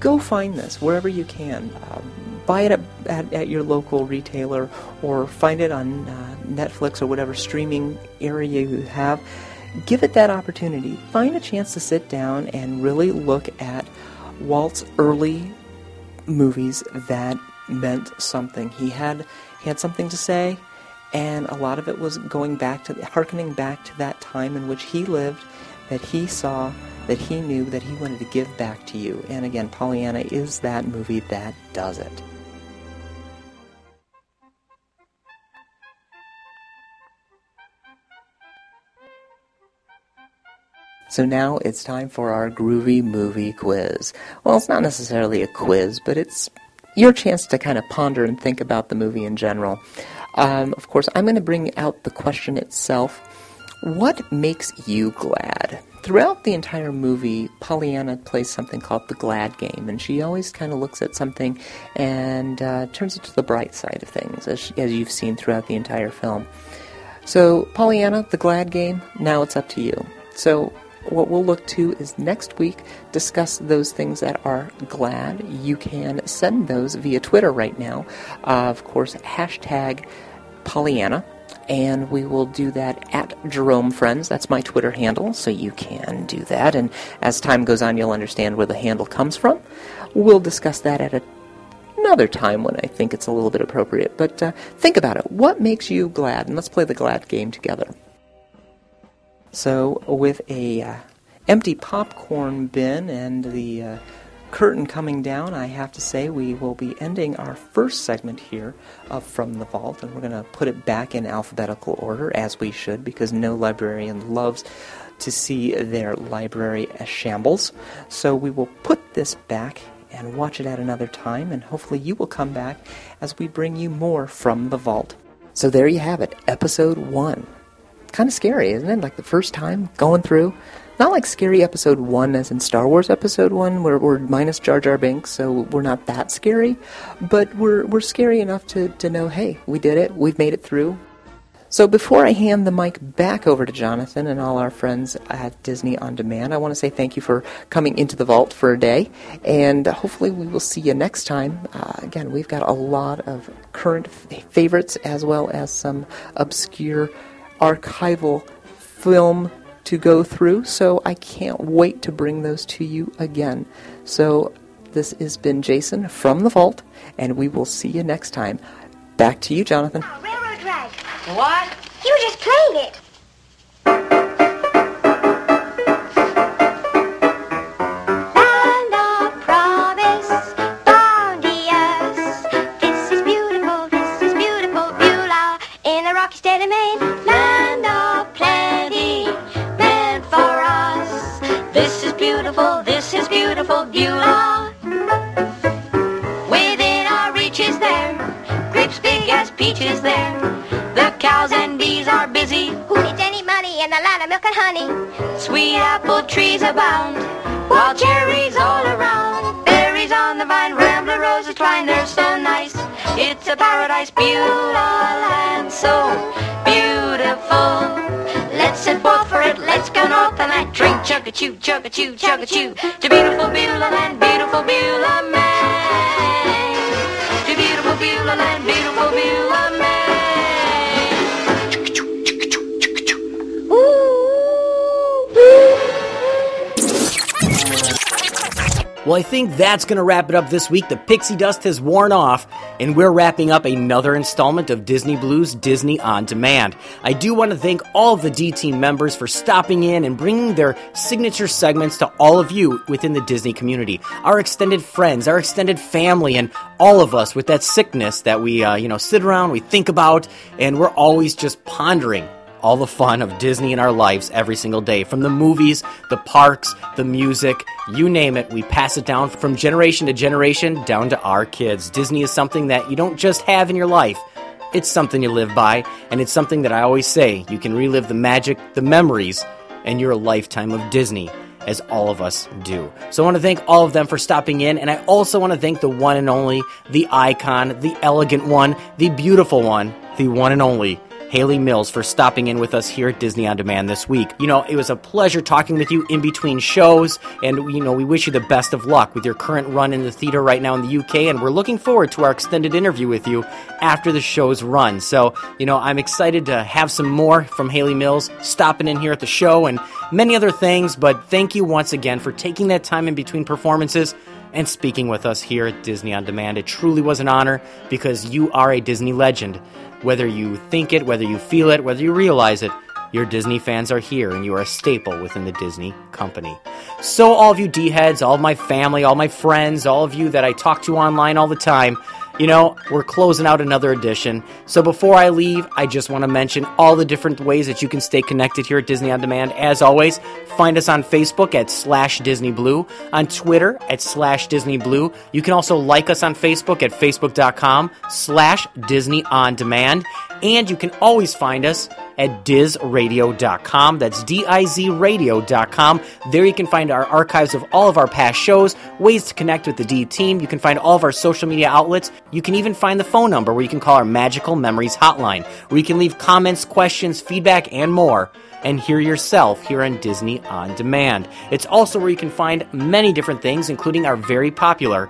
go find this wherever you can. Um, buy it at, at, at your local retailer or find it on uh, Netflix or whatever streaming area you have. Give it that opportunity. Find a chance to sit down and really look at Walt's early movies that meant something. He had he had something to say, and a lot of it was going back to harkening back to that time in which he lived, that he saw, that he knew, that he wanted to give back to you. And again, Pollyanna is that movie that does it. So now it's time for our groovy movie quiz. Well, it's not necessarily a quiz, but it's your chance to kind of ponder and think about the movie in general. Um, of course, I'm going to bring out the question itself. What makes you glad? Throughout the entire movie, Pollyanna plays something called the glad game, and she always kind of looks at something and uh, turns it to the bright side of things, as, as you've seen throughout the entire film. So, Pollyanna, the glad game, now it's up to you. So, what we'll look to is next week discuss those things that are glad. You can send those via Twitter right now. Uh, of course, hashtag Pollyanna. And we will do that at Jerome Friends. That's my Twitter handle, so you can do that. And as time goes on, you'll understand where the handle comes from. We'll discuss that at a another time when I think it's a little bit appropriate. But uh, think about it. What makes you glad? And let's play the glad game together. So, with a uh, empty popcorn bin and the uh, curtain coming down, I have to say we will be ending our first segment here of From the Vault, and we're going to put it back in alphabetical order, as we should, because no librarian loves to see their library a shambles. So, we will put this back and watch it at another time, and hopefully, you will come back as we bring you more from the vault. So, there you have it, episode one kind of scary, isn't it? Like the first time going through. Not like scary episode one, as in Star Wars episode one, where we're minus Jar Jar Binks, so we're not that scary. But we're we're scary enough to to know, hey, we did it. We've made it through. So before I hand the mic back over to Jonathan and all our friends at Disney On Demand, I want to say thank you for coming into the vault for a day, and hopefully we will see you next time. Uh, again, we've got a lot of current f- favorites as well as some obscure archival film to go through, so I can't wait to bring those to you again. So, this has been Jason from the Vault, and we will see you next time. Back to you, Jonathan. Railroad rag. What? You were just playing it. Beautiful, Beulah. Within our reach is there, grapes big as peaches there. The cows and bees are busy. Who needs any money in the land of milk and honey? Sweet apple trees abound, wild cherries all around. Berries on the vine, rambler roses twine, they're so nice. It's a paradise, Beulah land, so beautiful. Send forth for it, let's go north and that drink, chug a chew, chug a chew, chug a chew. To beautiful Beulah land, beautiful Beulah man. To beautiful Beulah land, beautiful Beulah man. Well, I think that's going to wrap it up this week. The pixie dust has worn off, and we're wrapping up another installment of Disney Blu's Disney On Demand. I do want to thank all of the D Team members for stopping in and bringing their signature segments to all of you within the Disney community. Our extended friends, our extended family, and all of us with that sickness that we, uh, you know, sit around, we think about, and we're always just pondering all the fun of Disney in our lives every single day. From the movies, the parks, the music, you name it, we pass it down from generation to generation down to our kids. Disney is something that you don't just have in your life. It's something you live by, and it's something that I always say you can relive the magic, the memories, and your lifetime of Disney, as all of us do. So I want to thank all of them for stopping in, and I also want to thank the one and only, the icon, the elegant one, the beautiful one, the one and only Hayley Mills, for stopping in with us here at Disney On Demand this week. You know, it was a pleasure talking with you in between shows, and, you know, we wish you the best of luck with your current run in the theater right now in the UK, and we're looking forward to our extended interview with you after the show's run. So, you know, I'm excited to have some more from Hayley Mills stopping in here at the show and many other things, but thank you once again for taking that time in between performances and speaking with us here at Disney On Demand. It truly was an honor because you are a Disney legend. Whether you think it, whether you feel it, whether you realize it, your Disney fans are here and you are a staple within the Disney company. So, all of you D heads, all of my family, all my friends, all of you that I talk to online all the time, you know, we're closing out another edition. So before I leave, I just want to mention all the different ways that you can stay connected here at Disney On Demand. As always, find us on Facebook at slash Disney Blu, on Twitter at slash Disney Blu. You can also like us on Facebook at facebook.com slash Disney On Demand. And you can always find us at dizradio.com. That's D-I-Z radio.com. There you can find our archives of all of our past shows, ways to connect with the D team. You can find all of our social media outlets. You can even find the phone number where you can call our Magical Memories hotline, where you can leave comments, questions, feedback, and more and hear yourself here on Disney On Demand. It's also where you can find many different things, including our very popular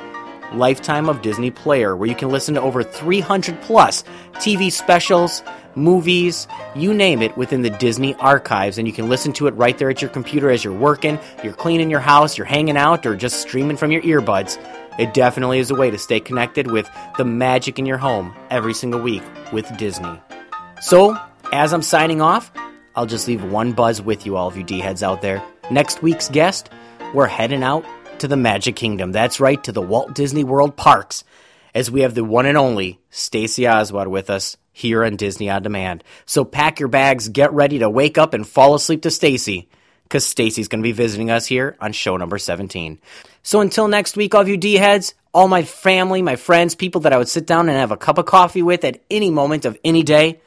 Lifetime of Disney player, where you can listen to over 300 plus TV specials, movies, you name it, within the Disney archives. And you can listen to it right there at your computer as you're working, you're cleaning your house, you're hanging out, or just streaming from your earbuds. It definitely is a way to stay connected with the magic in your home every single week with Disney. So, as I'm signing off, I'll just leave one buzz with you, all of you D heads out there. Next week's guest, we're heading out to the Magic Kingdom. That's right, to the Walt Disney World parks, as we have the one and only Stacy Oswald with us here on Disney On Demand. So pack your bags, get ready to wake up and fall asleep to Stacy, because Stacy's going to be visiting us here on show number 17. So until next week, all of you D heads, all my family, my friends, people that I would sit down and have a cup of coffee with at any moment of any day,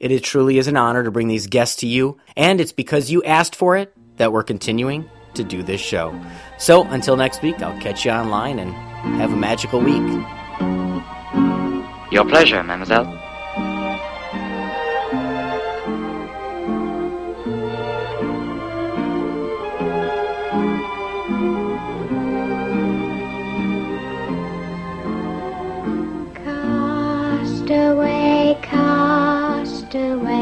it is truly is an honor to bring these guests to you, and it's because you asked for it that we're continuing to do this show. So until next week, I'll catch you online and have a magical week. Your pleasure, mademoiselle. Cast away, cast away,